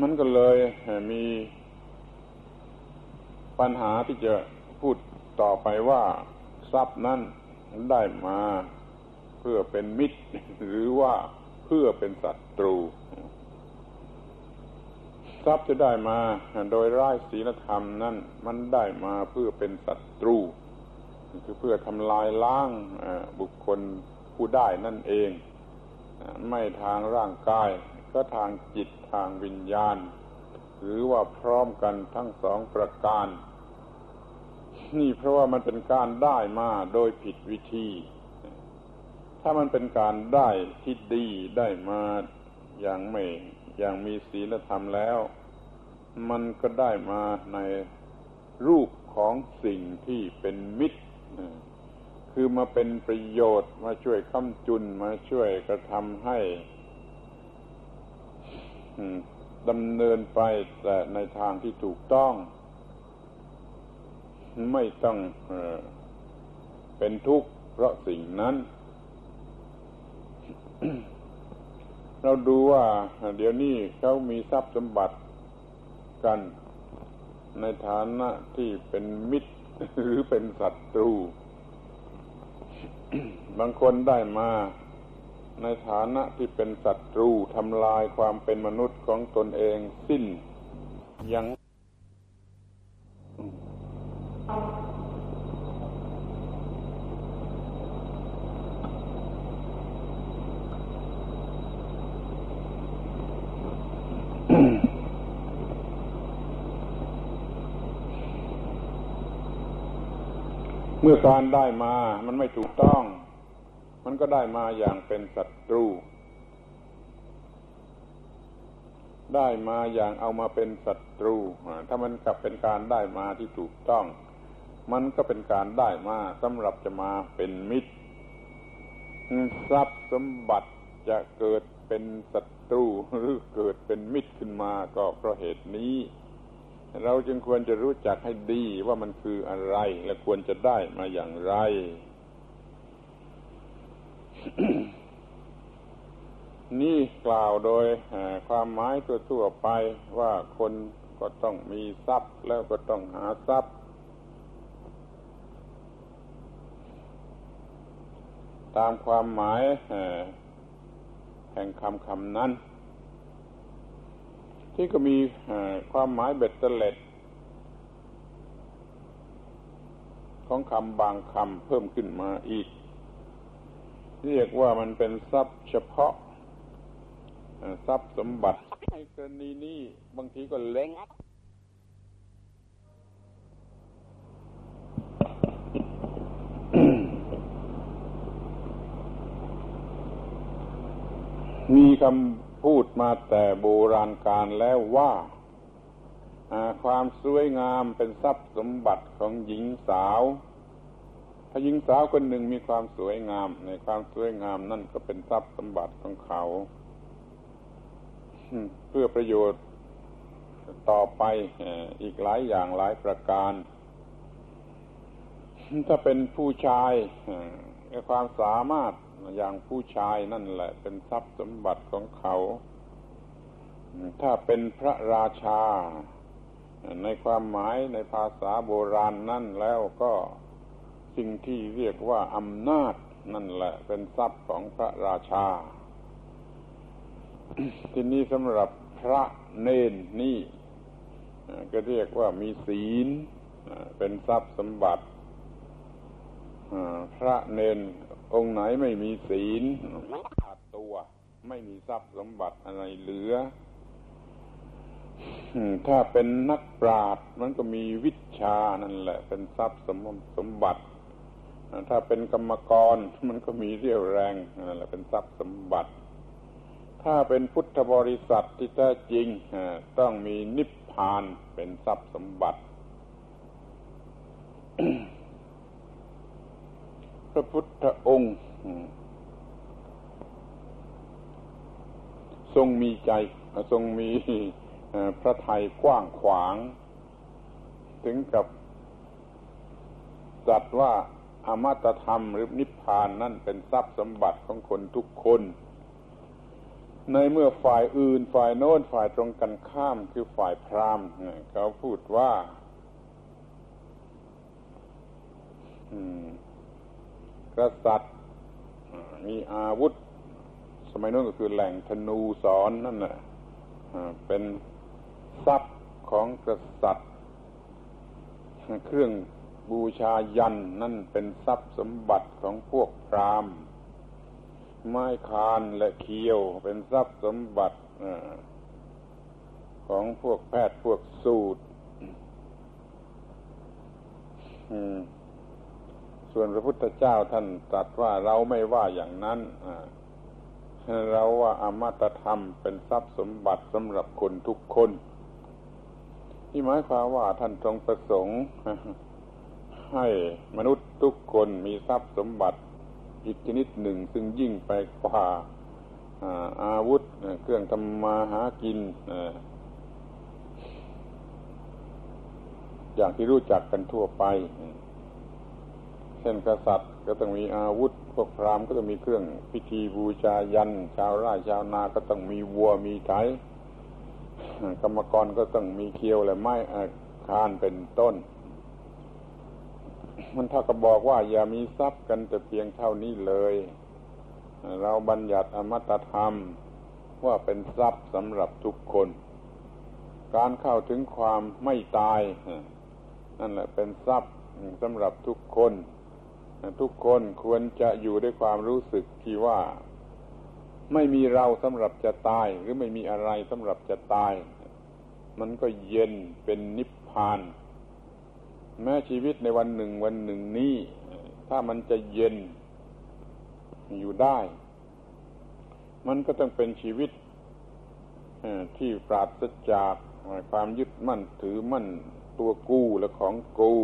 มันก็เลยมีปัญหาที่จะพูดต่อไปว่า ทรัพย์นั้นได้มา พื่อเป็นมิตร หรือว่าเพื่อเป็นศัตรู ทรัพย์จะได้มาโดยร้ายศีลธรรมนั่นมันได้มาเพื่อเป็นศัตรู คือเพื่อทำลายล้างบุคคลผู้ได้นั่นเอง ไม่ทางร่างกาย ก็ทางจิตทางวิญญาณ หรือว่าพร้อมกันทั้งสองประการ นี่เพราะว่ามันเป็นการได้มาโดยผิดวิธี ถ้ามันเป็นการได้ที่ดีได้มาอย่างไม่อย่างมีศีลธรรมแล้ว มันก็ได้มาในรูปของสิ่งที่เป็นมิตร คือมาเป็นประโยชน์มาช่วยค้ำจุนมาช่วยกระทำให้ดำเนินไปแต่ในทางที่ถูกต้อง ไม่ต้องเป็นทุกข์เพราะสิ่งนั้น เราดูว่า เดี๋ยวนี้เขามีทรัพย์สมบัติกัน ในฐานะที่เป็นมิตรหรือเป็นศัตรู บางคนได้มาในฐานะที่เป็นศัตรูทำลายความเป็นมนุษย์ของตนเองสิ้นยัง มื่อการได้มามันไม่ถูกต้อง มันก็ได้มาอย่างเป็นศัตรู ได้มาอย่างเอามาเป็นศัตรู ถ้ามันกลับเป็นการได้มาที่ถูกต้อง มันก็เป็นการได้มาสำหรับจะมาเป็นมิตรทรัพย์สมบัติจะเกิดเป็นศัตรูหรือเกิดเป็นมิตรขึ้นมาก็เพราะเหตุนี้ เราจึงควรจะรู้จักให้ดีว่ามันคืออะไร และควรจะได้มาอย่างไร นี่กล่าวโดยความหมายทั่วๆไปว่าคนก็ต้องมีทรัพย์แล้วก็ต้องหาทรัพย์ ตามความหมายแห่งคำคำนั้น ที่ก็มีความหมายเบ็ดเตล็ดของคำบางคำเพิ่มขึ้นมาอีก เรียกว่ามันเป็นทรัพย์เฉพาะทรัพย์สมบัติในกรณีนี้บางทีก็เล้งมีคำ พูดมาแต่โบราณกาลแล้วว่า ความสวยงามเป็นทรัพย์สมบัติของหญิงสาว ถ้าหญิงสาวคนหนึ่งมีความสวยงาม ในความสวยงามนั่นก็เป็นทรัพย์สมบัติของเขา เพื่อประโยชน์ต่อไปอีกหลายอย่างหลายประการ ถ้าเป็นผู้ชายความสามารถ อย่างผู้ชายนั่นแหละ เป็นทรัพย์สมบัติของเขา ถ้าเป็นพระราชา ในความหมายในภาษาโบราณนั่นแล้วก็สิ่งที่เรียกว่าอำนาจนั่นแหละ เป็นทรัพย์ของพระราชา ที่นี้สำหรับพระเนนนี่ก็เรียกว่ามีศีลเป็นทรัพย์สมบัติพระเนน องค์ไหนไม่มีศีลขาดตัว ไม่มีทรัพย์สมบัติอะไรเหลือถ้าเป็นนักปราชญ์มันก็มีวิชานั่นแหละ เป็นทรัพย์สมสมบัติ ถ้าเป็นกรรมกรมันก็มีเรี่ยวแรงนั่นแหละเป็นทรัพย์สมบัติ ถ้าเป็นพุทธบริษัทที่แท้จริงต้องมีนิพพานเป็นทรัพย์สมบัติ ระพุทธองค์ ทรงมีใจ ทรงมีพระทัยกว้างขวาง ถึงกับจัดว่าอมตะธรรมหรือนิพพานนั่นเป็นทรัพย์สมบัติของคนทุกคน ในเมื่อฝ่ายอื่นฝ่ายโน้นฝ่ายตรงกันข้ามคือฝ่ายพราหมณ์เขาพูดว่า อืม กษัตริย์มีอาวุธ สมัยนู้นก็คือแหล่งธนูสอนนั่นแหละเป็นทรัพย์ของกษัตริย์ เครื่องบูชายันนั่นเป็นทรัพย์สมบัติของพวกพราหมณ์ ไม้คานและเคียวเป็นทรัพย์สมบัติของพวกแพทย์พวกสูตร ส่วนพระพุทธเจ้าท่านตรัสว่าเราไม่ว่าอย่างนั้นเราว่าอมตะธรรมเป็นทรัพย์สมบัติสำหรับคนทุกคน ที่หมายความว่าท่านทรงประสงค์ให้มนุษย์ทุกคนมีทรัพย์สมบัติอีกชนิดหนึ่ง ซึ่งยิ่งไปกว่าอาวุธเครื่องทำมาหากินอย่างที่รู้จักกันทั่วไป ช่นกษัตริย์ก็ต้องมีอาวุธ พวกพราหมณ์ก็ต้องมีเครื่องพิธีบูชายัน ชาวไร่ชาวนาก็ต้องมีวัวมีไถกรรมกรก็ต้องมีเคียวและไม้คานเป็นต้น มันถ้าก็บอกว่า อย่ามีทรัพย์กันแต่เพียงเท่านี้เลย เราบัญญัติอมตะธรรม ว่าเป็นทรัพย์สำหรับทุกคน การเข้าถึงความไม่ตาย นั่นแหละเป็นทรัพย์สำหรับทุกคน ทุกคนควรจะอยู่ด้วยความรู้สึกที่ว่า ไม่มีเราสำหรับจะตาย หรือไม่มีอะไรสำหรับจะตาย มันก็เย็นเป็นนิพพาน แม้ชีวิตในวันหนึ่งวันหนึ่งนี้ ถ้ามันจะเย็นอยู่ได้ มันก็ต้องเป็นชีวิตที่ปราศจากความยึดมั่นถือมั่นตัวกู้และของกู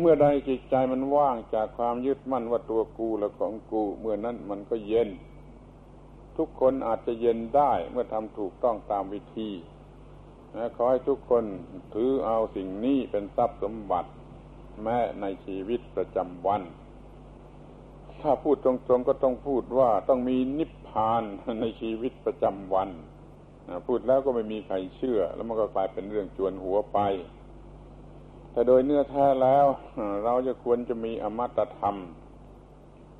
เมื่อใดจิตใจมันว่างจากความยึดมั่นว่าตัวกูและของกู เมื่อนั้นมันก็เย็น ทุกคนอาจจะเย็นได้เมื่อทำถูกต้องตามวิธีขอให้ทุกคนถือเอาสิ่งนี้เป็นทรัพย์สมบัติ แม้ในชีวิตประจำวัน ถ้าพูดตรงๆก็ต้องพูดว่าต้องมีนิพพานในชีวิตประจำวัน พูดแล้วก็ไม่มีใครเชื่อ แล้วมันก็กลายเป็นเรื่องจวนหัวไป แต่โดยเนื้อแท้แล้ว เราจะควรจะมีอมตะธรรม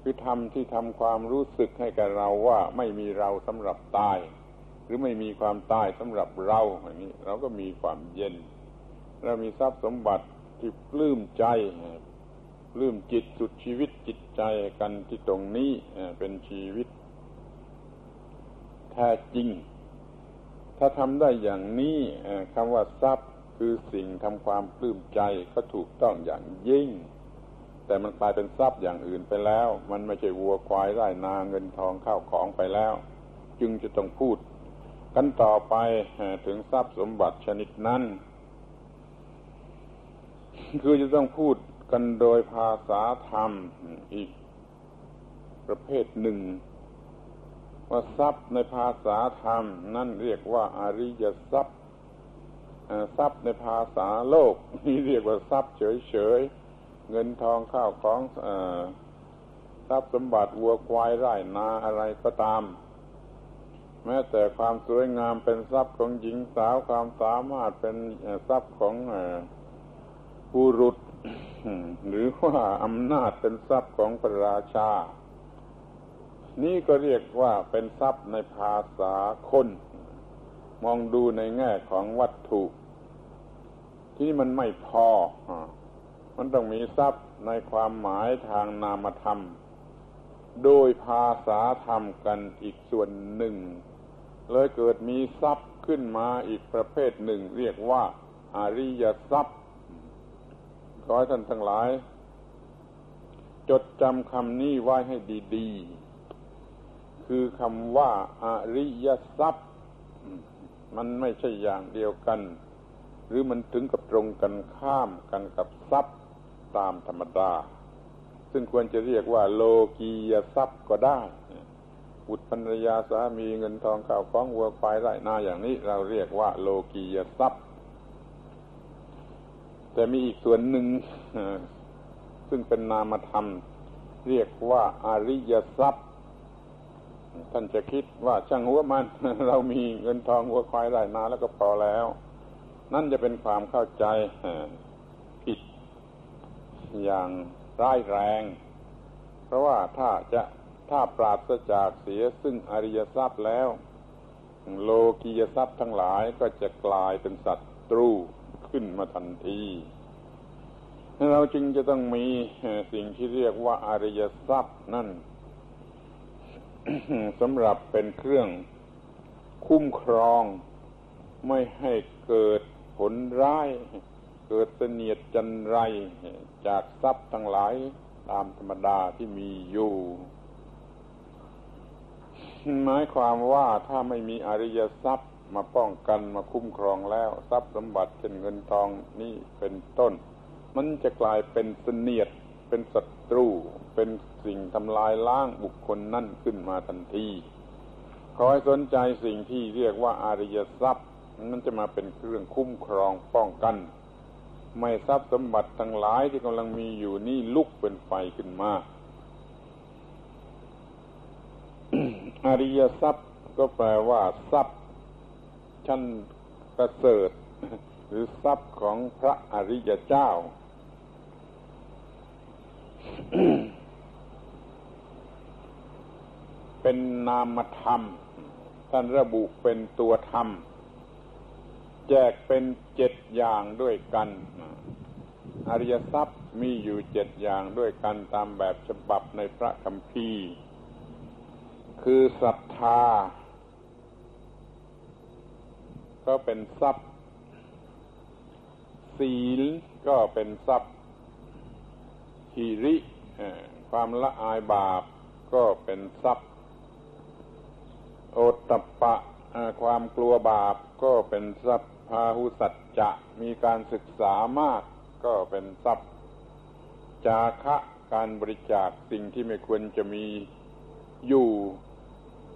คือธรรมที่ทำความรู้สึกให้กับเราว่าไม่มีเราสำหรับตาย หรือไม่มีความตายสำหรับเราอย่างนี้ เราก็มีความเย็น เรามีทรัพย์สมบัติที่ปลื้มใจปลื้มจิตสุดชีวิตจิตใจกันที่ตรงนี้เป็นชีวิตแท้จริง ถ้าทำได้อย่างนี้คำว่าทรัพย์ คือสิ่งทำความปลื้มใจก็ถูกต้องอย่างยิ่ง แต่มันกลายเป็นทรัพย์อย่างอื่นไปแล้ว มันไม่ใช่วัวควายไร่นาเงินทองข้าวของไปแล้ว จึงจะต้องพูด กันต่อไปถึงทรัพย์สมบัติชนิดนั้น คือจะต้องพูดกันโดยภาษาธรรมอีก ประเภทหนึ่งว่าทรัพย์ในภาษาธรรม นั่นเรียกว่า อริยทรัพย์ ทรัพย์ในภาษาโลกนี่เรียกว่าทรัพย์เฉยๆ เงินทองข้าวของทรัพย์สมบัติวัวควายไร่นาอะไรก็ตาม แม้แต่ความสวยงามเป็นทรัพย์ของหญิงสาวความสามารถเป็นทรัพย์ของผู้รุษหรือว่าอำนาจเป็นทรัพย์ของพระราชา นี่ก็เรียกว่าเป็นทรัพย์ในภาษาคน มองดูในแง่ของวัตถุ ที่มันไม่พอ มันต้องมีทรัพย์ในความหมายทางนามธรรม โดยภาษาธรรมกันอีกส่วนหนึ่ง เลยเกิดมีทรัพย์ขึ้นมาอีกประเภทหนึ่ง เรียกว่าอาริยทรัพย์ขอให้ท่านทั้งหลาย จดจำคำนี้ไว้ให้ดี ๆ คือคำว่าอริยทรัพย์ มันไม่ใช่อย่างเดียวกัน หรือมันถึงกับตรงกันข้ามกันกับทรัพย์ตามธรรมดา ซึ่งควรจะเรียกว่า โลกียทรัพย์ก็ได้บุตรภรรยาสามีเงินทองข้าวของวัวควายไร่นาอย่างนี้ เราเรียกว่า โลกียทรัพย์ แต่มีอีกส่วนหนึ่งซึ่งเป็นนามธรรม เรียกว่า อริยทรัพย์ ท่านจะคิดว่าช่างหัวมัน เรามีเงินทองหัวควายได้นาแล้วก็พอแล้ว นั่นจะเป็นความเข้าใจผิดอย่างร้ายแรง เพราะว่าถ้าจะถ้าปราศจากเสียซึ่งอริยทรัพย์แล้ว โลกียทรัพย์ทั้งหลายก็จะกลายเป็นสัตว์ตรูขึ้นมาทันที เราจึงจะต้องมีสิ่งที่เรียกว่าอริยทรัพย์นั่น สำหรับเป็นเครื่องคุ้มครอง ไม่ให้เกิดผลร้าย เกิดเสนียดจันไร จากทรัพย์ทั้งหลายตามธรรมดาที่มีอยู่ หมายความว่าถ้าไม่มีอริยทรัพย์มาป้องกันมาคุ้มครองแล้ว ทรัพย์สมบัติเช่นเงินทองนี่เป็นต้น มันจะกลายเป็นเสนียดเป็นศั ตรูเป็นสิ่งทำลายล้างบุคคลนั่นขึ้นมาทันทีขอให้สนใจสิ่งที่เรียกว่าอาริยทรัพย์นั้นจะมาเป็นเครื่องคุ้มครองป้องกัน ไม่ทรัพย์สมบัติทั้งหลายที่กำลังมีอยู่นี่ลุกเป็นไฟขึ้นมาอริยทรัพย์ก็แปลว่าทรัพย์ชั้นประเสริฐ หรือทรัพย์ของพระอริยเจ้า เป็นนามธรรม ท่านระบุเป็นตัวธรรม แจกเป็นเจ็ดอย่างด้วยกัน อริยทรัพย์มีอยู่เจ็ดอย่างด้วยกันตามแบบฉบับในพระคัมภีร์ คือศรัทธา ก็เป็นทรัพย์ ศีลก็เป็นทรัพย์ หิริ ความละอายบาปก็เป็นทรัพย์ โอตตปะความกลัวบาปก็เป็นทรัพย์พาหุสัจจะมีการศึกษามากก็เป็นทรัพย์ จาคะการบริจาคสิ่งที่ไม่ควรจะมีอยู่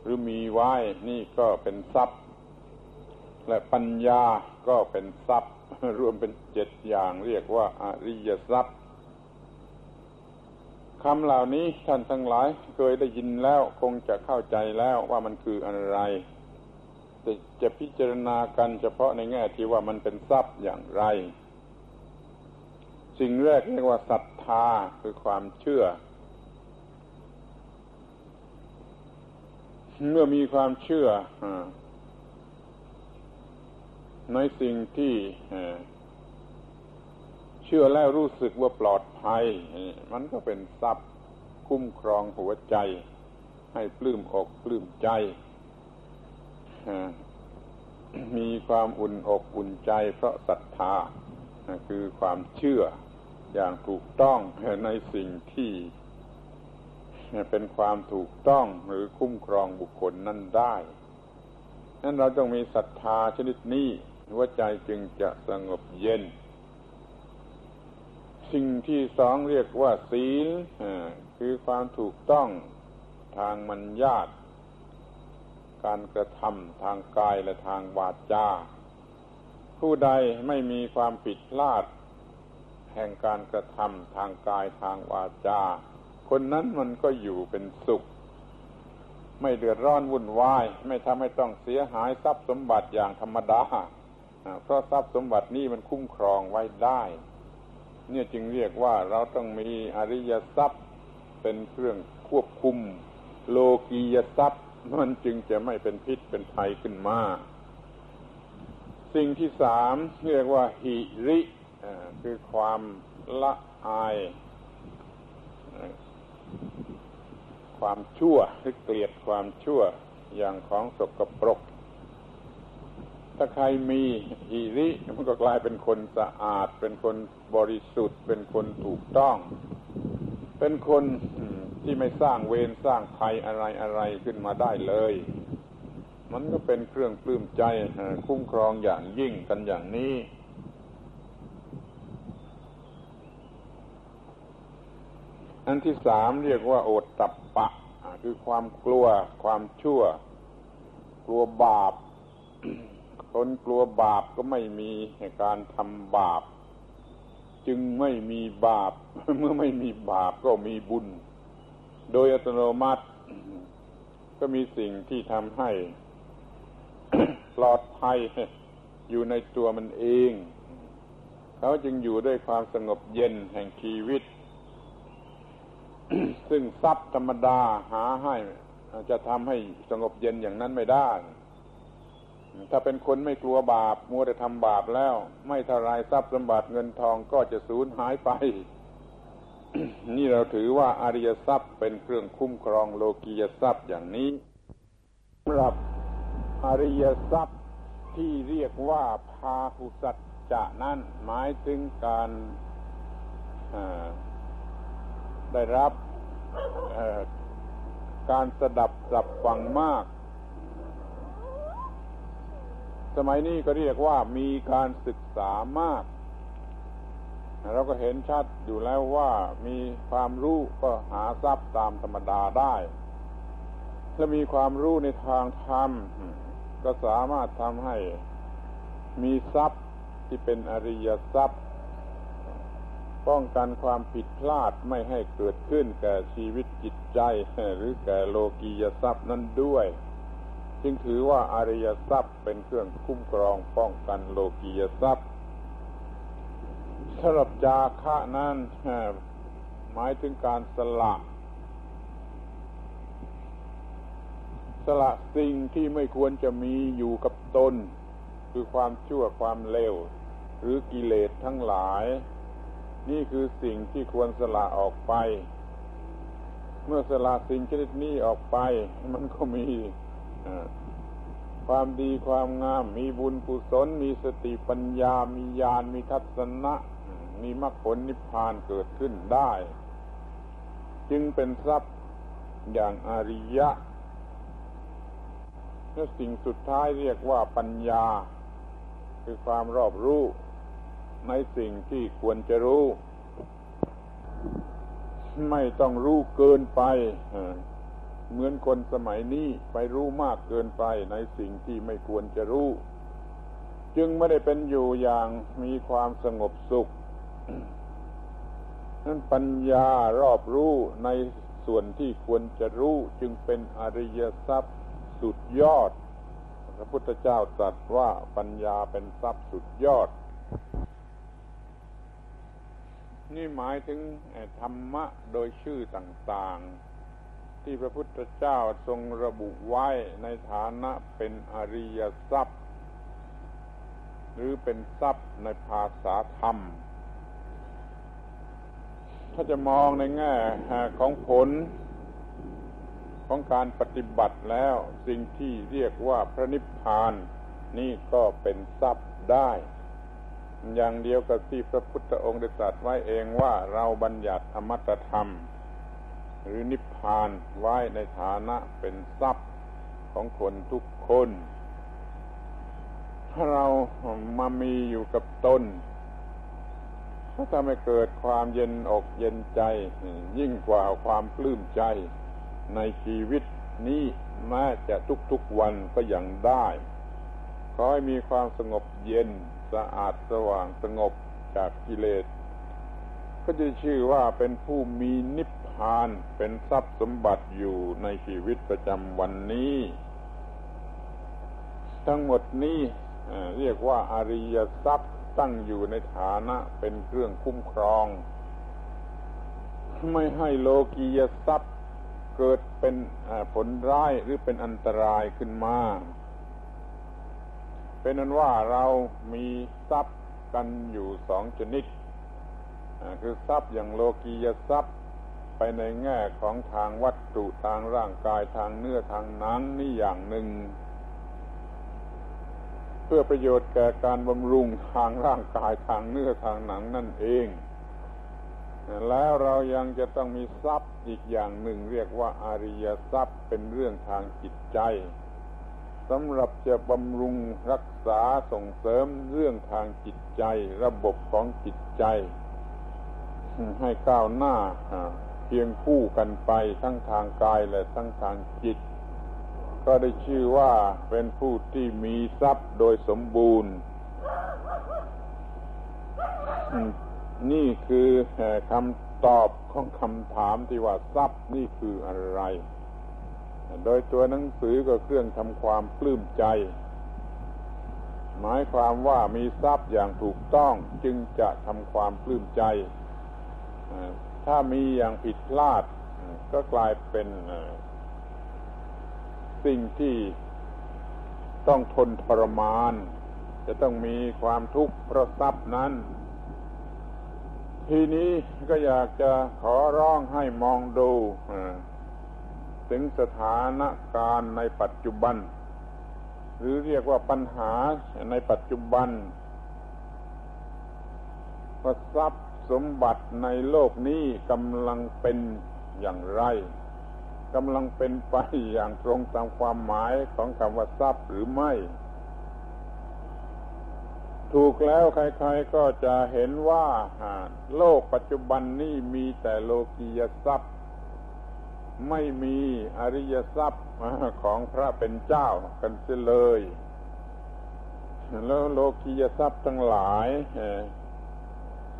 หรือมีไว้นี่ก็เป็นทรัพย์ และปัญญาก็เป็นทรัพย์ รวมเป็นเจ็ดอย่างเรียกว่าอริยทรัพย์ คำเหล่านี้ท่านทั้งหลายเคยได้ยินแล้วคงจะเข้าใจแล้วว่ามันคืออะไรแต่จะพิจารณากันเฉพาะในแง่ที่ว่ามันเป็นทรัพย์อย่างไร สิ่งแรกเรียกว่าศรัทธาคือความเชื่อ เมื่อมีความเชื่อในสิ่งที่ ชื่อแล้วรู้สึกว่าปลอดภัย มันก็เป็นทรัพย์คุ้มครองหัวใจ ให้ปลื้มอกปลื้มใจ มีความอุ่นอกอุ่นใจเพราะศรัทธา คือความเชื่ออย่างถูกต้องในสิ่งที่เป็นความถูกต้องหรือคุ้มครองบุคคลนั้นได้นั้นเราต้องมีศรัทธาชนิดนี้หัวใจจึงจะสงบเย็น สิ่งที่สองเรียกว่าศีลคือความถูกต้องทางมัญญาตการกระทำทางกายและทางวาจา ผู้ใดไม่มีความผิดพลาด แห่งการกระทำทางกายทางวาจา คนนั้นมันก็อยู่เป็นสุข ไม่เดือดร้อนวุ่นวาย ไม่ทำให้ต้องเสียหายทรัพย์สมบัติอย่างธรรมดา เพราะทรัพย์สมบัตินี้มันคุ้มครองไว้ได้ เนี่ยจึงเรียกว่าเราต้องมีอริยทรัพย์เป็นเครื่องควบคุม โลกียทรัพย์ มันจึงจะไม่เป็นพิษเป็นภัยขึ้นมา สิ่งที่สามเรียกว่าหิริคือความละอาย ความชั่วหรือเกลียดความชั่วอย่างของสกปรก ถ้าใครมีฮิริมันก็กลายเป็นคนสะอาด เป็นคนบริสุทธิ์ เป็นคนถูกต้อง เป็นคนที่ไม่สร้างเวรสร้างภัยอะไรอะไรขึ้นมาได้เลย มันก็เป็นเครื่องปลื้มใจคุ้มครองอย่างยิ่งกันอย่างนี้อันที่สามเรียกว่าโอตตับปะ คือความกลัวความชั่ว กลัวบาป คนกลัวบาปก็ไม่มีการทำบาป จึงไม่มีบาป เมื่อไม่มีบาปก็มีบุญ โดยอัตโนมัติ ก็มีสิ่งที่ทำให้ปลอดภัยอยู่ในตัวมันเอง เขาจึงอยู่ด้วยความสงบเย็นแห่งชีวิต ซึ่งทรัพย์ธรรมดาหาให้จะทำให้สงบเย็นอย่างนั้นไม่ได้ ถ้าเป็นคนไม่กลัวบาป มัวแต่ทำบาปแล้ว ไม่ทลายทรัพย์สมบัติเงินทองก็จะสูญหายไป นี่เราถือว่าอริยทรัพย์เป็นเครื่องคุ้มครองโลกียทรัพย์อย่างนี้สำหรับอริยทรัพย์ที่เรียกว่าพาหุสัจจะนั่นหมายถึงการได้รับการสดับสับฟังมาก สมัยนี้ก็เรียกว่ามีการศึกษามาก เราก็เห็นชัดอยู่แล้วว่ามีความรู้ก็หาทรัพย์ตามธรรมดาได้ถ้ามีความรู้ในทางธรรม ก็สามารถทำให้มีทรัพย์ที่เป็นอริยทรัพย์ป้องกันความผิดพลาดไม่ให้เกิดขึ้นแก่ชีวิตจิตใจ หรือแก่โลกียทรัพย์นั้นด้วย จึงถือว่าอริยทรัพย์เป็นเครื่องคุ้มครองป้องกันโลกียทรัพย์สำหรับจาคะนั้นหมายถึงการสละ สละสิ่งที่ไม่ควรจะมีอยู่กับตน คือความชั่วความเลว หรือกิเลสทั้งหลาย นี่คือสิ่งที่ควรสละออกไป เมื่อสละสิ่งชนิดนี้ออกไป มันก็มี ความดีความงาม มีบุญกุศล มีสติปัญญา มีญาณ มีทัศนะ มีมรรคผลนิพพานเกิดขึ้นได้ จึงเป็นทรัพย์อย่างอริยะและสิ่งสุดท้ายเรียกว่าปัญญา คือความรอบรู้ในสิ่งที่ควรจะรู้ ไม่ต้องรู้เกินไป เหมือนคนสมัยนี้ไปรู้มากเกินไปในสิ่งที่ไม่ควรจะรู้ จึงไม่ได้เป็นอยู่อย่างมีความสงบสุขนั้นปัญญารอบรู้ในส่วนที่ควรจะรู้จึงเป็นอริยทรัพย์สุดยอด พระพุทธเจ้าตรัสว่าปัญญาเป็นทรัพย์สุดยอด นี่หมายถึงธรรมะโดยชื่อต่าง ๆ ที่พระพุทธเจ้าทรงระบุไว้ในฐานะเป็นอริยทรัพย์ หรือเป็นทรัพย์ในภาษาธรรม ถ้าจะมองในแง่ของผลของการปฏิบัติแล้วสิ่งที่เรียกว่าพระนิพพาน นี่ก็เป็นทรัพย์ได้ อย่างเดียวกับที่พระพุทธองค์ได้ตรัสไว้เองว่าเราบัญญัติอมตะธรรม หรือนิพพานไว้ในฐานะเป็นทรัพย์ของคนทุกคน ถ้าเรามามีอยู่กับตนก็ทำให้เกิดความเย็นอกเย็นใจ ยิ่งกว่าความปลื้มใจในชีวิตนี้แม้จะทุกๆวันก็ยังได้ขอให้มีความสงบเย็นสะอาดสว่างสงบจากกิเลส ก็จะชื่อว่าเป็นผู้มีนิพานเป็นทรัพย์สมบัติอยู่ในชีวิตประจำวันนี้ ทั้งหมดนี้เรียกว่าอาริยทรัพย์ตั้งอยู่ในฐานะเป็นเครื่องคุ้มครอง ไม่ให้โลกียทรัพย์เกิดเป็นผลร้ายหรือเป็นอันตรายขึ้นมา เป็นนั้นว่าเรามีทรัพย์กันอยู่สองชนิดคือทรัพย์อย่างโลกียทรัพย์ ไปในแง่ของทางวัตถุทางร่างกายทางเนื้อทางหนังนี่อย่างหนึ่ง เพื่อประโยชน์แก่การบำรุงทางร่างกายทางเนื้อทางหนังนั่นเอง แล้วเรายังจะต้องมีทรัพย์อีกอย่างหนึ่งเรียกว่าอาริยทรัพย์เป็นเรื่องทางจิตใจสำหรับจะบำรุงรักษาส่งเสริมเรื่องทางจิตใจ ระบบของจิตใจ ให้ก้าวหน้า เพียงคู่กันไปทั้งทางกายและทั้งทางจิต ก็ได้ชื่อว่าเป็นผู้ที่มีทรัพย์โดยสมบูรณ์ นี่คือคำตอบของคำถามที่ว่าทรัพย์นี่คืออะไร โดยตัวหนังสือก็เครื่องทำความปลื้มใจ หมายความว่ามีทรัพย์อย่างถูกต้องจึงจะทำความปลื้มใจ ถ้ามีอย่างผิดพลาด ก็กลายเป็นสิ่งที่ต้องทนทรมาน จะต้องมีความทุกข์เพราะทรัพย์นั้น ทีนี้ก็อยากจะขอร้องให้มองดูถึงสถานการณ์ในปัจจุบัน หรือเรียกว่าปัญหาในปัจจุบันว่าทรัพย์ สมบัติในโลกนี้กำลังเป็นอย่างไรกำลังเป็นไปอย่างตรงตามความหมายของคำว่าทรัพย์หรือไม่ ถูกแล้วใครๆก็จะเห็นว่าโลกปัจจุบันนี้มีแต่โลกียทรัพย์ ไม่มีอริยทรัพย์ของพระเป็นเจ้ากันเสียเลย แล้วโลกียทรัพย์ทั้งหลาย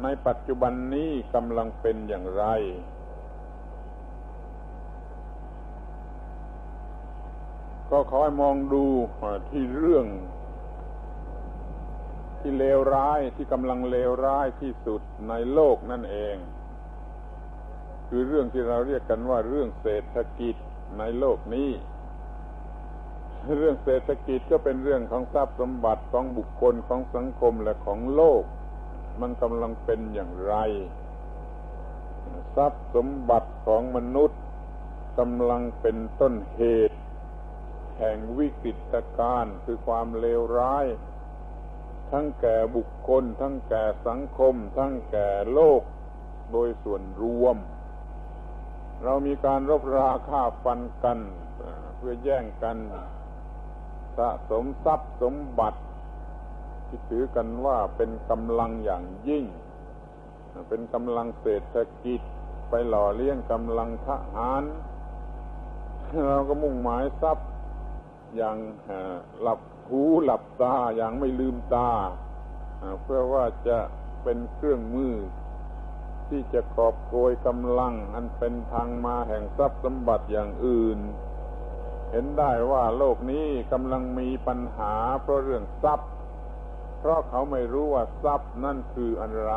ในปัจจุบันนี้กำลังเป็นอย่างไร ก็ขอให้มองดูที่เรื่อง ที่เลวร้ายที่กำลังเลวร้ายที่สุดในโลกนั่นเอง คือเรื่องที่เราเรียกกันว่าเรื่องเศรษฐกิจในโลกนี้เรื่องเศรษฐกิจก็เป็นเรื่องของทรัพย์สมบัติของบุคคลของสังคมและของโลก มันกำลังเป็นอย่างไร ทรัพย์สมบัติของมนุษย์กำลังเป็นต้นเหตุ แห่งวิกฤตการณ์คือความเลวร้าย ทั้งแก่บุคคล ทั้งแก่สังคม ทั้งแก่โลก โดยส่วนรวม เรามีการรบราฆ่าฟันกัน เพื่อแย่งกัน สะสมทรัพย์สมบัติ ที่ถือกันว่าเป็นกำลังอย่างยิ่ง เป็นกำลังเศรษฐกิจ ไปหล่อเลี้ยงกำลังทหารเราก็มุ่งหมายทรัพย์อย่างหลับหูหลับตาอย่างไม่ลืมตา เพื่อว่าจะเป็นเครื่องมือ ที่จะกอบโกยกำลัง อันเป็นทางมาแห่งทรัพย์สมบัติอย่างอื่น เห็นได้ว่าโลกนี้กำลังมีปัญหาเพราะเรื่องทรัพย์ เพราะเขาไม่รู้ว่าทรัพย์นั่นคืออะไร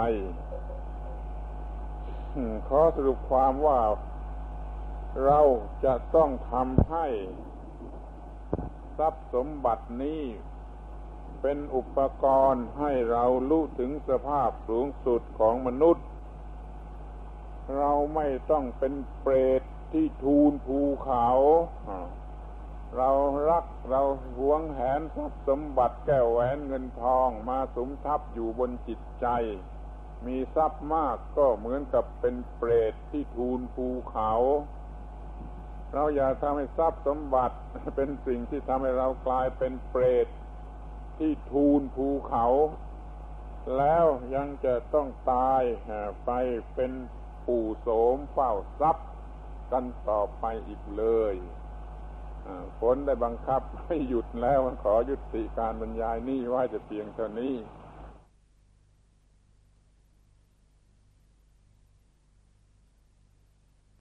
ขอสรุปความว่าเราจะต้องทำให้ ทรัพย์สมบัตินี้ เป็นอุปกรณ์ให้เรารู้ถึงสภาพสูงสุดของมนุษย์ เราไม่ต้องเป็นเปรตที่ทูลภูเขา เรารักเราหวงแหนทรัพย์สมบัติแก้วแหวนเงินทองมาสมทับอยู่บนจิตใจ มีทรัพย์มากก็เหมือนกับเป็นเปรตที่ทูลภูเขา เราอย่าทำให้ทรัพย์สมบัติเป็นสิ่งที่ทำให้เรากลายเป็นเปรตที่ทูลภูเขาแล้วยังจะต้องตายไปเป็นปู่โสมเฝ้าทรัพย์กันต่อไปอีกเลย ผลได้บังคับให้หยุดแล้วขอยุติการบรรยายนี่ไว้จะเพียงเท่านี้